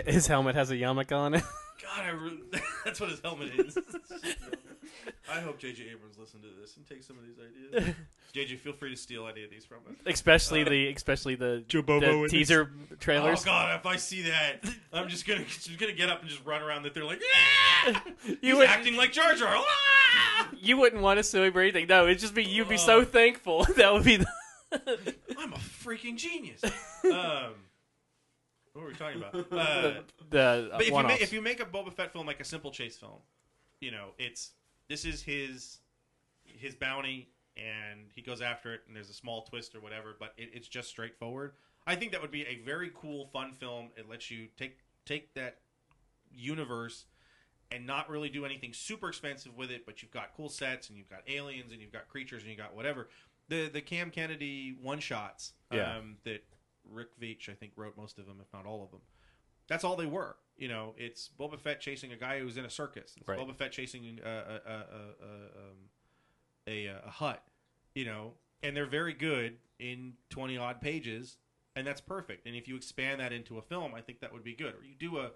His helmet has a yarmulke on it. God, I re- that's what his helmet is. I hope J.J. Abrams listened to this and take some of these ideas. J.J., feel free to steal any of these from us. especially the especially the, Jobobo the Witness. teaser trailers. Oh God, if I see that, I'm just gonna just gonna get up and just run around that they're like, "Ah!" you He's would acting like Jar Jar. Ah! you wouldn't want to sue him or anything. No, it'd just be you'd be so Oh. thankful. That would be the I'm a freaking genius. Um, what were we talking about? Uh, the uh, but if you, one-offs. make, if you make a Boba Fett film like a simple chase film, you know, it's this is his his bounty, and he goes after it, and there's a small twist or whatever, but it, it's just straightforward. I think that would be a very cool, fun film. It lets you take take that universe and not really do anything super expensive with it, but you've got cool sets and you've got aliens and you've got creatures and you've got whatever. The the Cam Kennedy one shots Yeah. um, that Rick Veitch I think wrote most of them, if not all of them. That's all they were. You know, it's Boba Fett chasing a guy who's in a circus. It's Right. Boba Fett chasing a a, a, a, a, um, a, uh, a Hutt. You know, and they're very good in twenty odd pages, and that's perfect. And if you expand that into a film, I think that would be good. Or you do a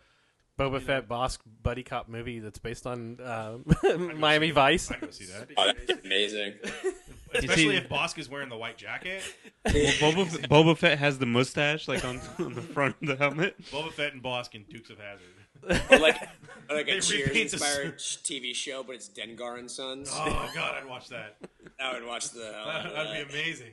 Boba know- Fett Bossk buddy cop movie that's based on uh, Miami Vice. I go see that. Oh, that's amazing. Especially see- if Bossk is wearing the white jacket. Well, Boba, F- Boba Fett has the mustache like on, on the front of the helmet. Boba Fett and Bossk in Dukes of Hazzard. Or like, or like They a Cheers repaint the inspired TV show, but it's Dengar and Sons. Oh God, I'd watch that. I would watch the. hell out of That'd that. be amazing.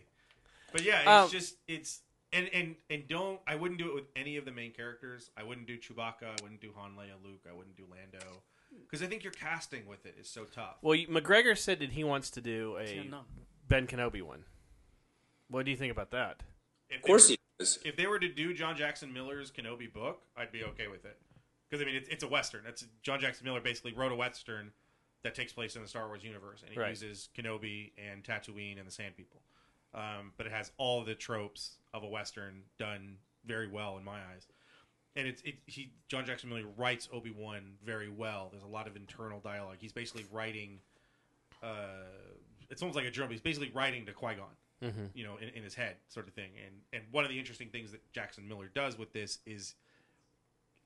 But yeah, it's Um, just it's and and and don't I wouldn't do it with any of the main characters. I wouldn't do Chewbacca. I wouldn't do Han, Leia, Luke. I wouldn't do Lando. because I think your casting with it is so tough. Well, you- McGregor said that he wants to do a Ben Kenobi one. What do you think about that? If Of course they, he does. if they were to do John Jackson Miller's Kenobi book, I'd be okay with it. Because I mean, it's, it's a western. That's John Jackson Miller basically wrote a western that takes place in the Star Wars universe, and he Right. uses Kenobi and Tatooine and the Sand People. Um, but it has all the tropes of a western done very well in my eyes. And it's it, he John Jackson Miller writes Obi Wan very well. There's a lot of internal dialogue. He's basically writing. Uh, it's almost like a drum. He's basically writing to Qui Gon Mm-hmm. you know, in, in his head, sort of thing. And and one of the interesting things that Jackson Miller does with this is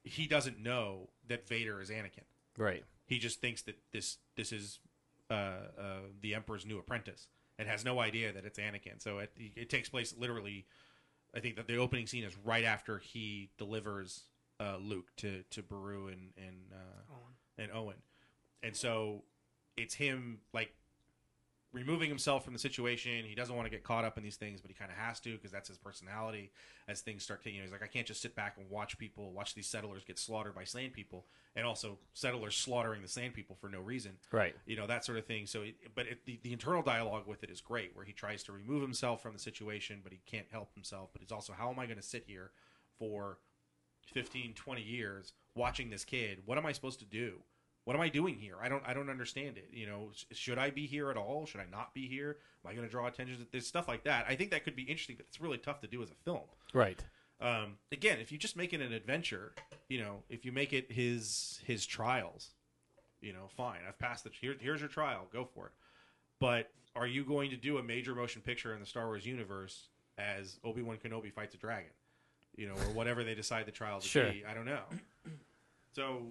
he doesn't know that Vader is Anakin. Right. He just thinks that this this is uh, uh, the Emperor's new apprentice, and has no idea that it's Anakin. So it it takes place literally. I think that the opening scene is right after he delivers uh, Luke to to Beru and and uh, and Owen, and so it's him like removing himself from the situation. He doesn't want to get caught up in these things, but he kind of has to because that's his personality. As things start to, you know, he's like, I can't just sit back and watch people, watch these settlers get slaughtered by sand people, and also settlers slaughtering the sand people for no reason. Right. You know that sort of thing. So, it, but it, the the internal dialogue with it is great, where he tries to remove himself from the situation, but he can't help himself. But it's also, how am I going to sit here for 15, 20 years watching this kid? What am I supposed to do? What am I doing here? I don't I don't understand it. You know, sh- should I be here at all? Should I not be here? Am I going to draw attention to there's stuff like that? I think that could be interesting, but it's really tough to do as a film. Right. Um, again, if you just make it an adventure, you know, if you make it his his trials, you know, fine. I've passed the here, here's your trial, go for it. But are you going to do a major motion picture in the Star Wars universe as Obi Wan Kenobi fights a dragon, you know, or whatever they decide the trial to Sure. be? I don't know. So,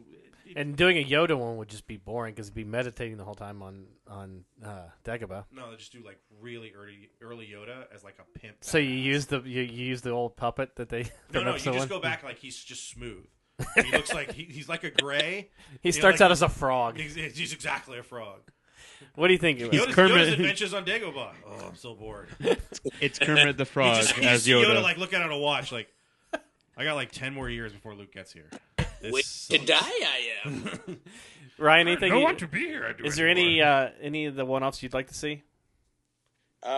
it- And doing a Yoda one would just be boring because he'd be meditating the whole time on on uh, Dagobah. no, they just do like really early early Yoda as like a pimp. So you badass. use the you, you use the old puppet that they no, no, you just one? go back like he's just smooth. he looks like he, he's like a gray. He know, starts like- out as a frog. He's, he's exactly a frog. What do you think? Yoda's, Kermit- Yoda's adventures on Dagobah. Oh, I'm so bored. It's Kermit the Frog just, as Yoda. Yoda. like looking at a watch, like I got like ten more years before Luke gets here. This Wait to die, I am. Ryan, anything? I don't you, want to be here. I do is there any uh, any of the one offs you'd like to see? Um,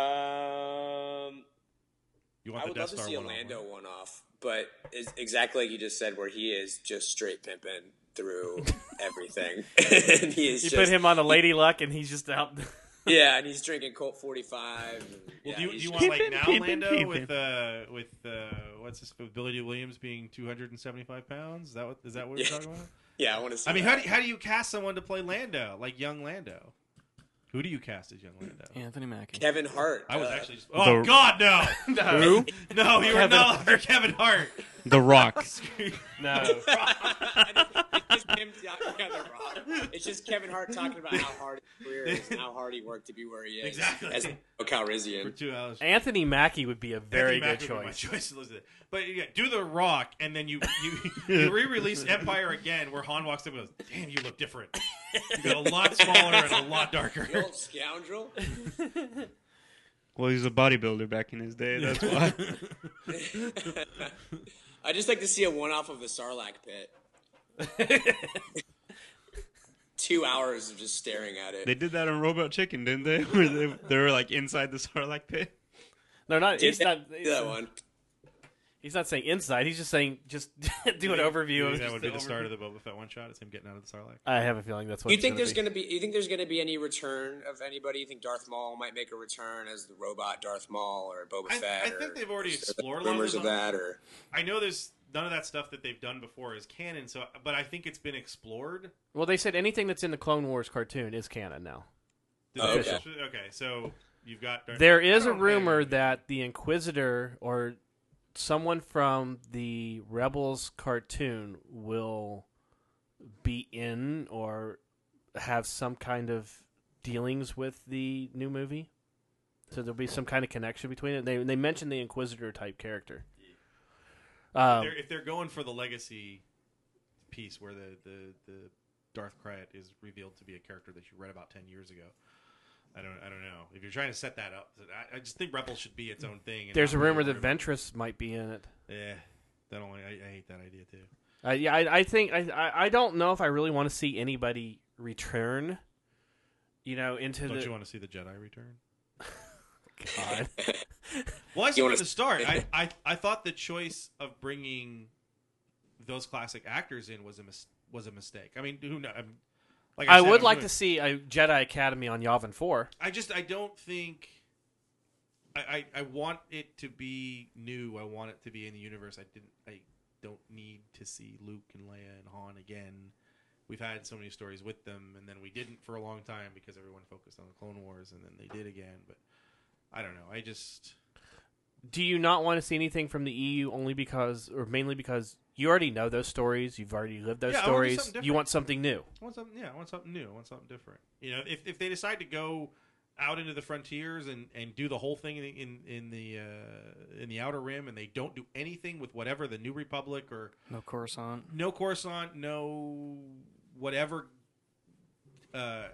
You want I would Death love to see a one-on-one? Lando one off, but it's exactly like you just said, where he is just straight pimping through everything. and he is You just, put him on a Lady Luck, and he's just out. Yeah, and he's drinking Colt 45. And, Well, yeah, do you, do you want like Peeping, now peeping, Lando peeping. with uh with uh what's this with Billy Dee Williams being two hundred and seventy five pounds? Is that what is that what we're talking about? yeah, I want to see. I mean, that. how do you, how do you cast someone to play Lando like young Lando? Who do you cast as young Lando? Anthony Mackie. Kevin Hart. I was uh, actually just, oh The- God no Who? no you were Kevin not Kevin Hart. The Rock. no. it's just him talking about The Rock. It's just Kevin Hart talking about how hard his career is and how hard he worked to be where he is. Exactly. As a for Calrissian. two hours. Anthony Mackie would be a very Anthony good Mackie would be my choice. choice. Listen, But yeah, do the Rock, and then you you, you re-release Empire again, where Han walks up and goes, "Damn, you look different. You got a lot smaller and a lot darker." You old scoundrel. Well, he's a bodybuilder back in his day. That's why. I just like to see a one-off of the Sarlacc pit. Two hours of just staring at it. they did that on Robot Chicken, didn't they? Where they, they were like inside the Sarlacc pit. No, not Did he's they not. do He's, that one. He's not saying inside. He's just saying just do an overview. of that just would be the overview. start of the Boba Fett one shot. It's him getting out of the Sarlacc. I have a feeling that's what. You it's think gonna there's be. gonna be? You think there's gonna be any return of anybody? You think Darth Maul might make a return as the robot Darth Maul or Boba I- Fett? I think or- they've already explored a of rumors of that, or I know there's none of that stuff that they've done before is canon. So, but I think it's been explored. Well, they said anything that's in the Clone Wars cartoon is canon now. Oh, okay. okay, so you've got Darth- There is I a oh, don't rumor that the Inquisitor or someone from the Rebels cartoon will be in or have some kind of dealings with the new movie. So there'll be some kind of connection between it. They they mentioned the Inquisitor type character. if, Um, they're, if they're going for the legacy piece where the, the, the Darth Krayt is revealed to be a character that you read about ten years ago, I don't I don't know if you're trying to set that up. I, I just think Rebels should be its own thing. and there's a not be rumor that Ventress might be in it. Yeah, that only I, I hate that idea too. Uh, yeah, I, I think I, I I don't know if I really want to see anybody return. You know, into Don't the you want to see the Jedi return? God. Well, I said You wanna- the start. I, I I thought the choice of bringing those classic actors in was a mis- was a mistake. I mean, who knows? I'm, like I said, would I'm like doing- to see a Jedi Academy on Yavin Four. I just I don't think I, I I want it to be new. I want it to be in the universe. I didn't I don't need to see Luke and Leia and Han again. We've had so many stories with them, and then we didn't for a long time because everyone focused on the Clone Wars, and then they did again. But I don't know. I just Do you not want to see anything from the EU only because, or mainly because you already know those stories? You've already lived those Yeah, I wanna stories. You want something new. I want something. Yeah, I want something new. I want something different. You know, if if they decide to go out into the frontiers and, and do the whole thing in in, in the uh, in the outer rim, and they don't do anything with whatever the New Republic or No Coruscant. no Coruscant, no whatever uh,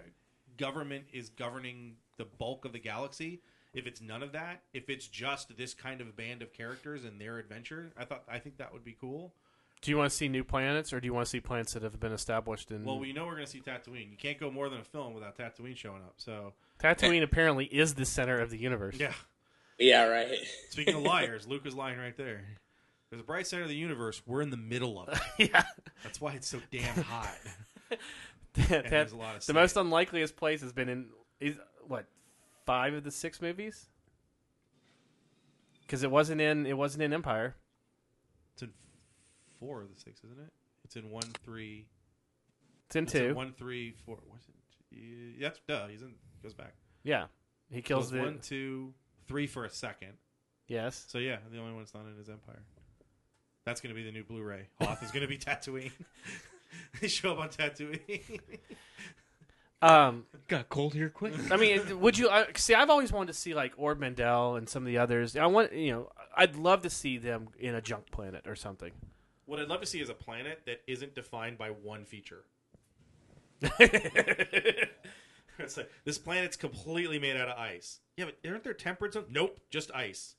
government is governing the bulk of the galaxy. If it's none of that, if it's just this kind of band of characters and their adventure, I thought I think that would be cool. Do you want to see new planets, or do you want to see planets that have been established in? Well, we know we're going to see Tatooine. You can't go more than a film without Tatooine showing up. So Tatooine apparently is the center of the universe. yeah. Yeah, right. Speaking of liars, Luke is lying right there. There's a bright center of the universe. We're in the middle of it. yeah. That's why it's so damn hot. That- And there's a lot of the most sand. unlikeliest place has been in is what five of the six movies. Because it wasn't in it wasn't in Empire. It's in four of the six, isn't it? It's in one, three. It's in It's in one, three, four. What's it? Yeah, that's duh. He's in. Goes back. Yeah, he So kills it's the one, two, three for a second. yes. So yeah, the only one that's not in is Empire. That's going to be the new Blu-ray. Hoth is going to be Tatooine. they show up on Tatooine. Um, Got cold here quick. I mean, would you I, see? I've always wanted to see like Ord Mantell and some of the others. I want you know, I'd love to see them in a junk planet or something. what I'd love to see is a planet that isn't defined by one feature. It's like, this planet's completely made out of ice. Yeah, but aren't there temperate zones? Nope, just ice.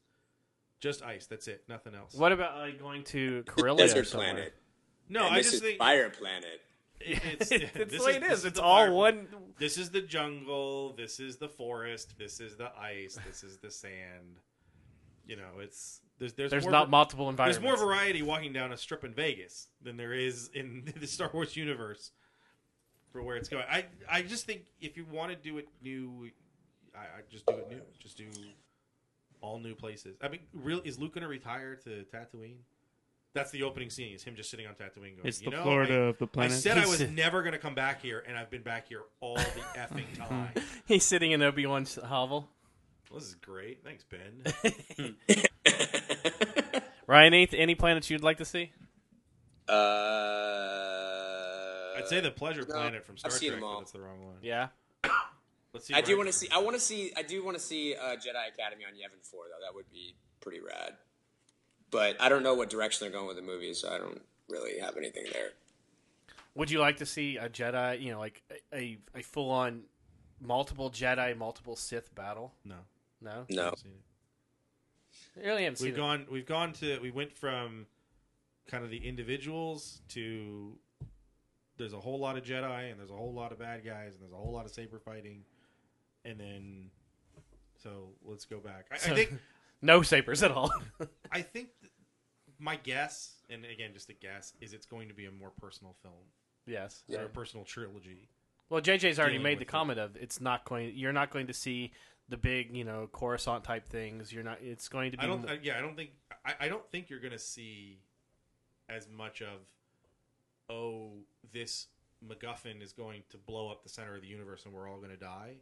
Just ice. That's it. Nothing else. what about like going to Corellia or Desert somewhere? planet. No, and I this just is think Fire Planet. it- it's, it's the way it is. It's all fire- one. This is the jungle. This is the forest. This is the ice. This is the sand. You know, it's there's there's, There's not va- multiple environments. there's more variety walking down a strip in Vegas than there is in the Star Wars universe for where it's going. I I just think if you want to do it new, I, I just do it new. Just do all new places. I mean, real is Luke going to retire to Tatooine? That's the opening scene. Is him just sitting on Tatooine going, It's you the know, Florida I- of the planet. I planet. said I He's- was never going to come back here, and I've been back here all the effing time. He's sitting in Obi Wan's hovel. Well, this is great. Thanks, Ben. Ryan, any, any planets you'd like to see? Uh, I'd say the Pleasure no, Planet from Star I've seen Trek, them but all. that's the wrong one. Yeah. Let's see. I do want to see. I want to see. I do want to see uh, Jedi Academy on Yavin Four though. That would be pretty rad. But I don't know what direction they're going with the movie, so I don't really have anything there. Would you like to see a Jedi, you know, like a, a, a full on multiple Jedi, multiple Sith battle? No. No? No. haven't seen it. I really haven't seen We've it. gone. We've gone to. We went from kind of the individuals to. There's a whole lot of Jedi and there's a whole lot of bad guys and there's a whole lot of saber fighting, and then. So let's go back. I, I think. No sabers at all. I think. Th- my guess, and again, just a guess, is it's going to be a more personal film yes. or a personal trilogy. Well, JJ's already Dealing made the with it. comment of it's not going. You're not going to see the big, you know, Coruscant type things. You're not. It's going to be. I don't. mo- I, yeah, I don't think. I, I don't think you're going to see as much of. Oh, this MacGuffin is going to blow up the center of the universe, and we're all going to die.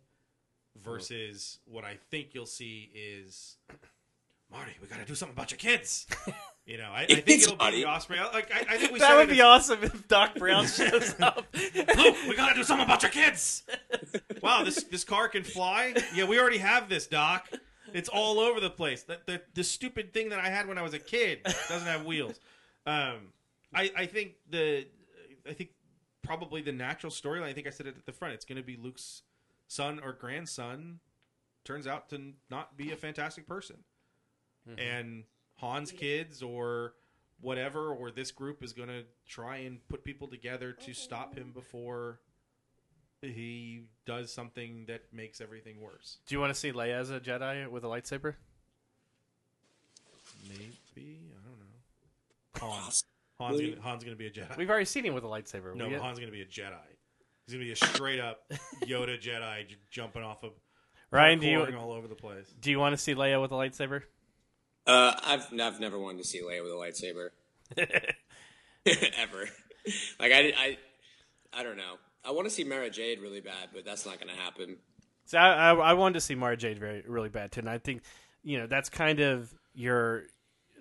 Mm. Versus what I think you'll see is, Marty, we got to do something about your kids. You know, I, I think It's it'll be Marty. Osprey. Like I, I think we that would be as- awesome if Doc Brown shows up. Luke, we gotta do something about your kids. Wow, this this car can fly. Yeah, we already have this, Doc. It's all over the place. The, the, the stupid thing that I had when I was a kid doesn't have wheels. Um, I I think the I think probably the natural storyline. I think I said it at the front. It's going to be Luke's son or grandson turns out to not be a fantastic person, and Han's kids or whatever or this group is going to try and put people together to stop him before he does something that makes everything worse. Do you want to see Leia as a Jedi with a lightsaber? Maybe I don't know. Hans. Han's gonna, Han's gonna be a Jedi. We've already seen him with a lightsaber. no, We- Han's gonna be a Jedi. He's gonna be a straight up Yoda Jedi j- jumping off of Ryan, do you all over the place. do you want to see Leia with a lightsaber? Uh, I've I've never wanted to see Leia with a lightsaber ever. Like I, I I don't know. I want to see Mara Jade really bad, but that's not going to happen. So I, I, I wanted to see Mara Jade very really bad too, and I think you know that's kind of your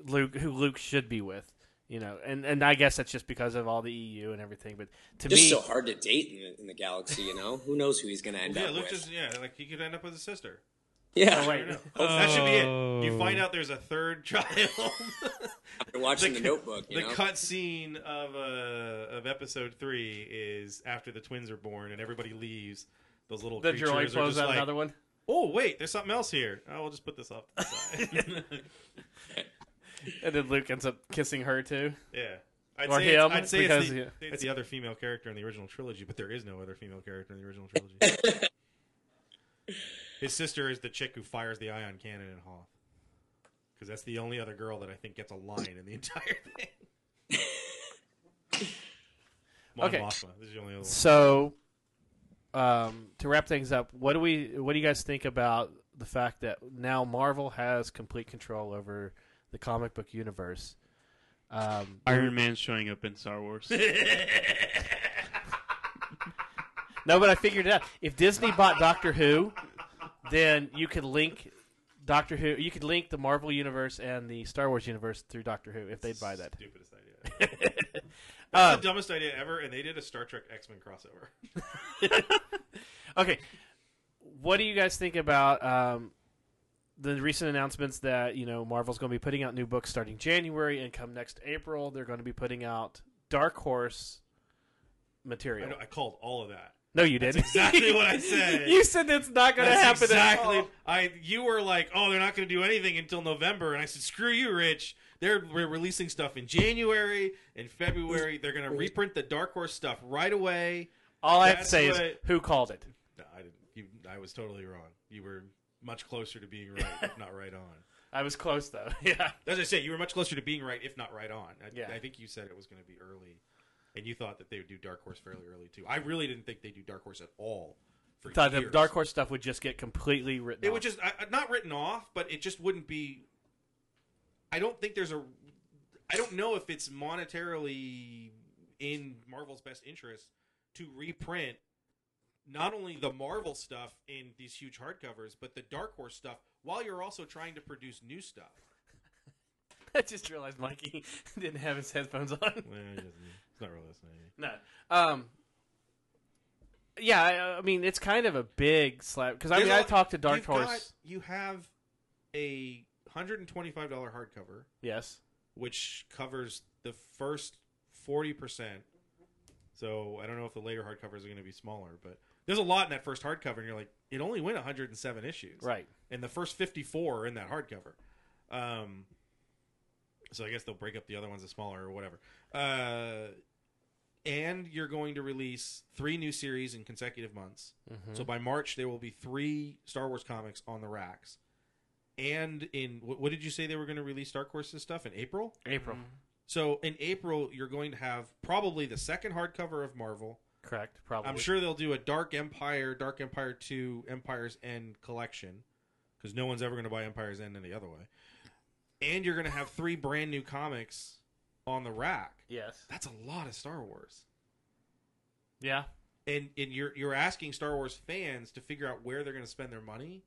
Luke, who Luke should be with, you know, and and I guess that's just because of all the EU and everything. But to Just me, so hard to date in the, in the galaxy, you know. Who knows who he's going to end Yeah, up Luke with? just yeah, like he could end up with his sister. Yeah, Oh, wait. I don't. That should be it. You find out there's a third child. After watching the, Notebook, you the know. cut scene of uh, of episode three is after the twins are born and everybody leaves. Those little the creatures droid are just out like, another one. oh wait, there's something else here. Oh, we'll just put this off to the side. And then Luke ends up kissing her too. yeah. I'd Or say, him, it's, I'd say because it's, the, he- it's the other female character in the original trilogy, but there is no other female character in the original trilogy. His sister is the chick who fires the ion cannon in Hoth. Because that's the only other girl that I think gets a line in the entire thing. Mon Okay. Mothma. This is the only other one. So, um, to wrap things up, what do we what do you guys think about the fact that now Marvel has complete control over the comic book universe? Um, Iron Man showing up in Star Wars. no, but I figured it out. If Disney bought Doctor Who, then you could link Doctor Who. You could link the Marvel universe and the Star Wars universe through Doctor Who if they'd buy that. Stupidest idea. That's Um, the dumbest idea ever, and they did a Star Trek X Men crossover. Okay, what do you guys think about um, the recent announcements that you know Marvel's going to be putting out new books starting January and come next April? They're going to be putting out Dark Horse material. know, I called all of that. No, you didn't. That's exactly what I said. you said it's not going to happen. at exactly. all. I you were like, oh, they're not going to do anything until November, and I said, screw you, Rich. They're re- releasing stuff in January and February. They're going to reprint the Dark Horse stuff right away. All I have to That's say is what- who called it. No, I didn't. You, I was totally wrong. You were much closer to being right, if not right on. I was close though. yeah. As I say, you were much closer to being right, if not right on. I, Yeah. I think you said it was going to be early, and you thought that they would do Dark Horse fairly early too. I really didn't think they'd do Dark Horse at all. For Thought the. Dark Horse stuff would just get completely written. It off. would just I- not written off, but it just wouldn't be. I don't think there's a. I don't know if it's monetarily in Marvel's best interest to reprint not only the Marvel stuff in these huge hardcovers, but the Dark Horse stuff, while you're also trying to produce new stuff. I just realized Mikey didn't have his headphones on. Well, he doesn't- It's not really listening. No. Um. Yeah, I, I mean it's kind of a big slap because I mean There's I a- talked to Dark you've Horse. got- you have a hundred and twenty-five dollar hardcover. Yes. which covers the first 40%. So I don't know if the later hardcovers are going to be smaller, but there's a lot in that first hardcover, and you're like, it only went 107 issues. Right. And the first 54 are in that hardcover. Um, so I guess they'll break up the other ones as smaller or whatever. Uh, and you're going to release three new series in consecutive months. Mm-hmm. So by March, there will be three Star Wars comics on the racks. And in what, what did you say they were going to release Dark Horse's stuff in April? April. So in April, you're going to have probably the second hardcover of Marvel. Correct. Probably. I'm sure they'll do a Dark Empire, Dark Empire 2, Empire's End collection because no one's ever going to buy Empire's End any other way. And you're going to have three brand new comics on the rack. Yes. That's a lot of Star Wars. Yeah. And and you're you're asking Star Wars fans to figure out where they're going to spend their money.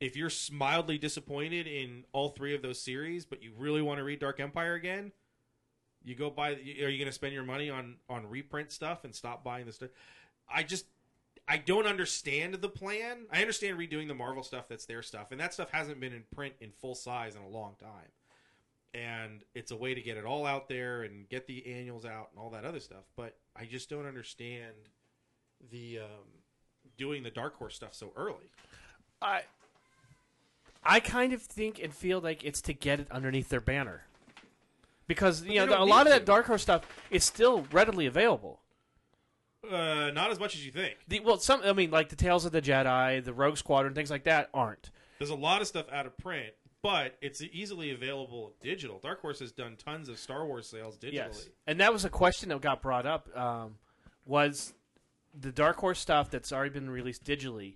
If you're mildly disappointed in all three of those series, but you really want to read Dark Empire again, you go buy. Are you going to spend your money on on reprint stuff and stop buying the stuff? I just I don't understand the plan. I understand redoing the Marvel stuff. That's their stuff, and that stuff hasn't been in print in full size in a long time. And it's a way to get it all out there and get the annuals out and all that other stuff. But I just don't understand the um, doing the Dark Horse stuff so early. I. I kind of think and feel like it's to get it underneath their banner. because you know a lot of that to. Dark Horse stuff is still readily available. Uh, not as much as you think. The, well, some I mean like the Tales of the Jedi, the Rogue Squadron, things like that aren't. There's a lot of stuff out of print, but it's easily available digital. Dark Horse has done tons of Star Wars sales digitally. Yes, and that was a question that got brought up. Um, was the Dark Horse stuff that's already been released digitally?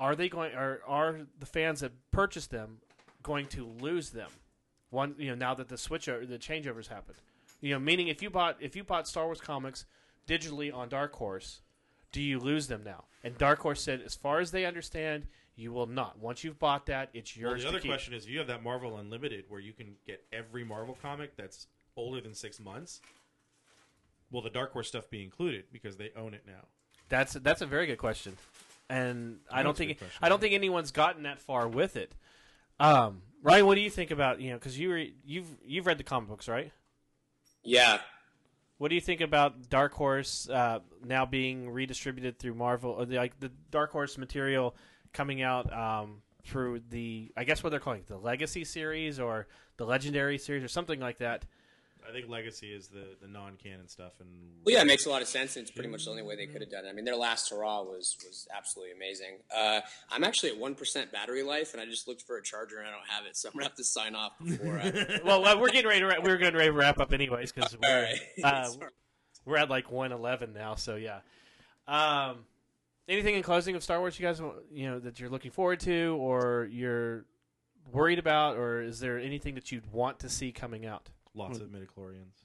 Are they going? Are are the fans that purchased them going to lose them? One, you know, now that the switch o- the changeovers happened. You know, meaning if you bought if you bought Star Wars comics digitally on Dark Horse, do you lose them now? And Dark Horse said, as far as they understand, you will not. Once you've bought that, it's Well, yours. the to other keep. question is, if you have that Marvel Unlimited where you can get every Marvel comic that's older than six months, will the Dark Horse stuff be included because they own it now? That's that's a very good question, and I don't think question. I don't think anyone's gotten that far with it. Um, Ryan, what do you think about you know because you were, you've you've read the comic books, right? Yeah, What do you think about Dark Horse uh, now being redistributed through Marvel, or the, like the Dark Horse material coming out um, through the I guess what they're calling it, the Legacy series or the Legendary series or something like that? I think Legacy is the, the non canon stuff, and Well, yeah, it makes a lot of sense, and it's pretty much the only way they could have done it. I mean, their last hurrah was was absolutely amazing. Uh, I'm actually at one percent battery life, and I just looked for a charger, and I don't have it, so I'm gonna have to sign off before. I... Well, well, we're getting ready to ra- we're getting ready to wrap up anyways because we're right. uh, we're at like 111 now so yeah um anything in closing of star wars you guys want you know that you're looking forward to or you're worried about or is there anything that you'd want to see coming out lots hmm. of midichlorians.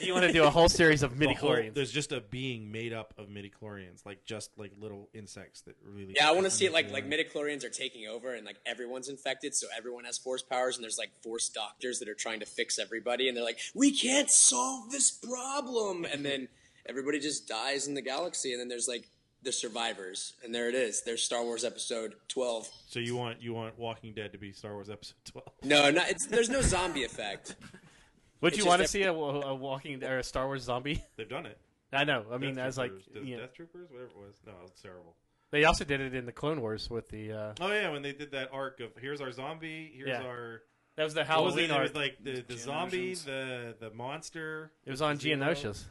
you want to do a whole series of The midi chlorians? There's just a being made up of midichlorians, like just like little insects that really. Yeah, I want to see it like like midichlorians are taking over, and like everyone's infected, so everyone has force powers, and there's like force doctors that are trying to fix everybody, and they're like, "We can't solve this problem," and then everybody just dies in the galaxy, and then there's like the survivors, and there it is. There's Star Wars Episode Twelve. So you want you want Walking Dead to be Star Wars Episode Twelve? No, not it's, there's no zombie effect. would it's you want to see a, a walking or a star wars zombie They've done it. i know i mean Death that's like Troopers. Death, you know, Death Troopers, whatever it was. No, it was terrible. they also did it in the clone wars with the uh Oh yeah, when they did that arc of here's our zombie, here's Yeah. our that was the what was halloween it? It was like the, the zombie, the the monster. it was on Zero. Geonosis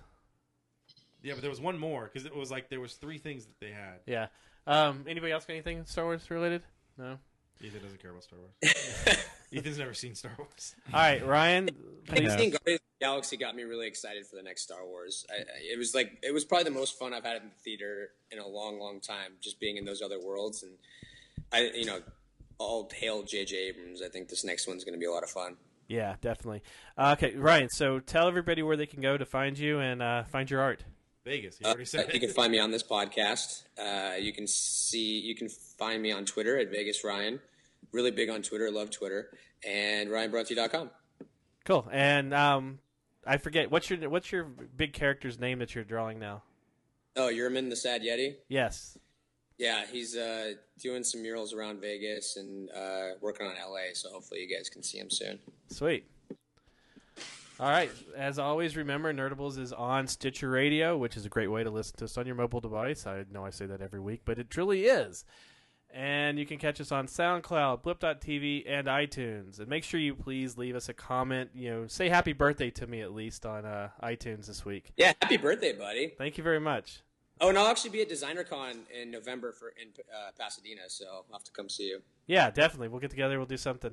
Yeah, but there was one more because it was like there was three things that they had. yeah um anybody else got anything star wars related no Ethan doesn't care about Star Wars. Ethan's never seen Star Wars. all right ryan I think seeing Guardians of the Galaxy got me really excited for the next Star Wars. I, I, it was like it was probably the most fun I've had in the theater in a long, long time. Just being in those other worlds, and I, you know, all hail J.J. Abrams. I think this next one's going to be a lot of fun. Yeah, definitely. Uh, okay, Ryan. So tell everybody where they can go to find you and uh, find your art. Vegas. You Uh, said you can find me on this podcast. Uh, you can see, you can find me on Twitter at Vegas Ryan. Really big on Twitter. Love Twitter and RyanBronte.com. Cool. And um, I forget what's your what's your big character's name that you're drawing now? Oh, Yerman the Sad Yeti. Yes. Yeah, he's uh, doing some murals around Vegas and uh, working on LA. So hopefully you guys can see him soon. Sweet. All right. As always, remember Nerdables is on Stitcher Radio, which is a great way to listen to us on your mobile device. I know I say that every week, but it truly is. And you can catch us on SoundCloud, Blip.tv, and iTunes. And make sure you please leave us a comment. You know, say happy birthday to me at least on uh, iTunes this week. Yeah, happy birthday, buddy. Thank you very much. Oh, and I'll actually be at DesignerCon in November for in uh, Pasadena, so I'll have to come see you. Yeah, definitely. We'll get together. We'll do something.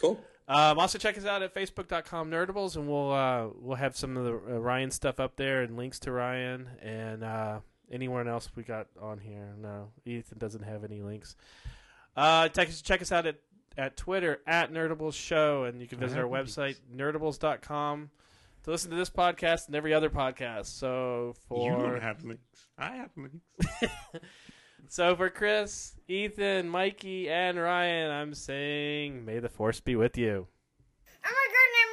Cool. Um, also, check us out at facebook.com nerdables, and we'll uh, we'll have some of the uh, Ryan stuff up there and links to Ryan and uh, anyone else we got on here. No, Ethan doesn't have any links. Uh, check, us- check us out at, at Twitter at Nerdables Show, and you can visit our website nerdables.com to listen to this podcast and every other podcast. So for You don't have links. I have links. so for Chris, Ethan, Mikey, and Ryan, I'm saying may the force be with you. Oh my!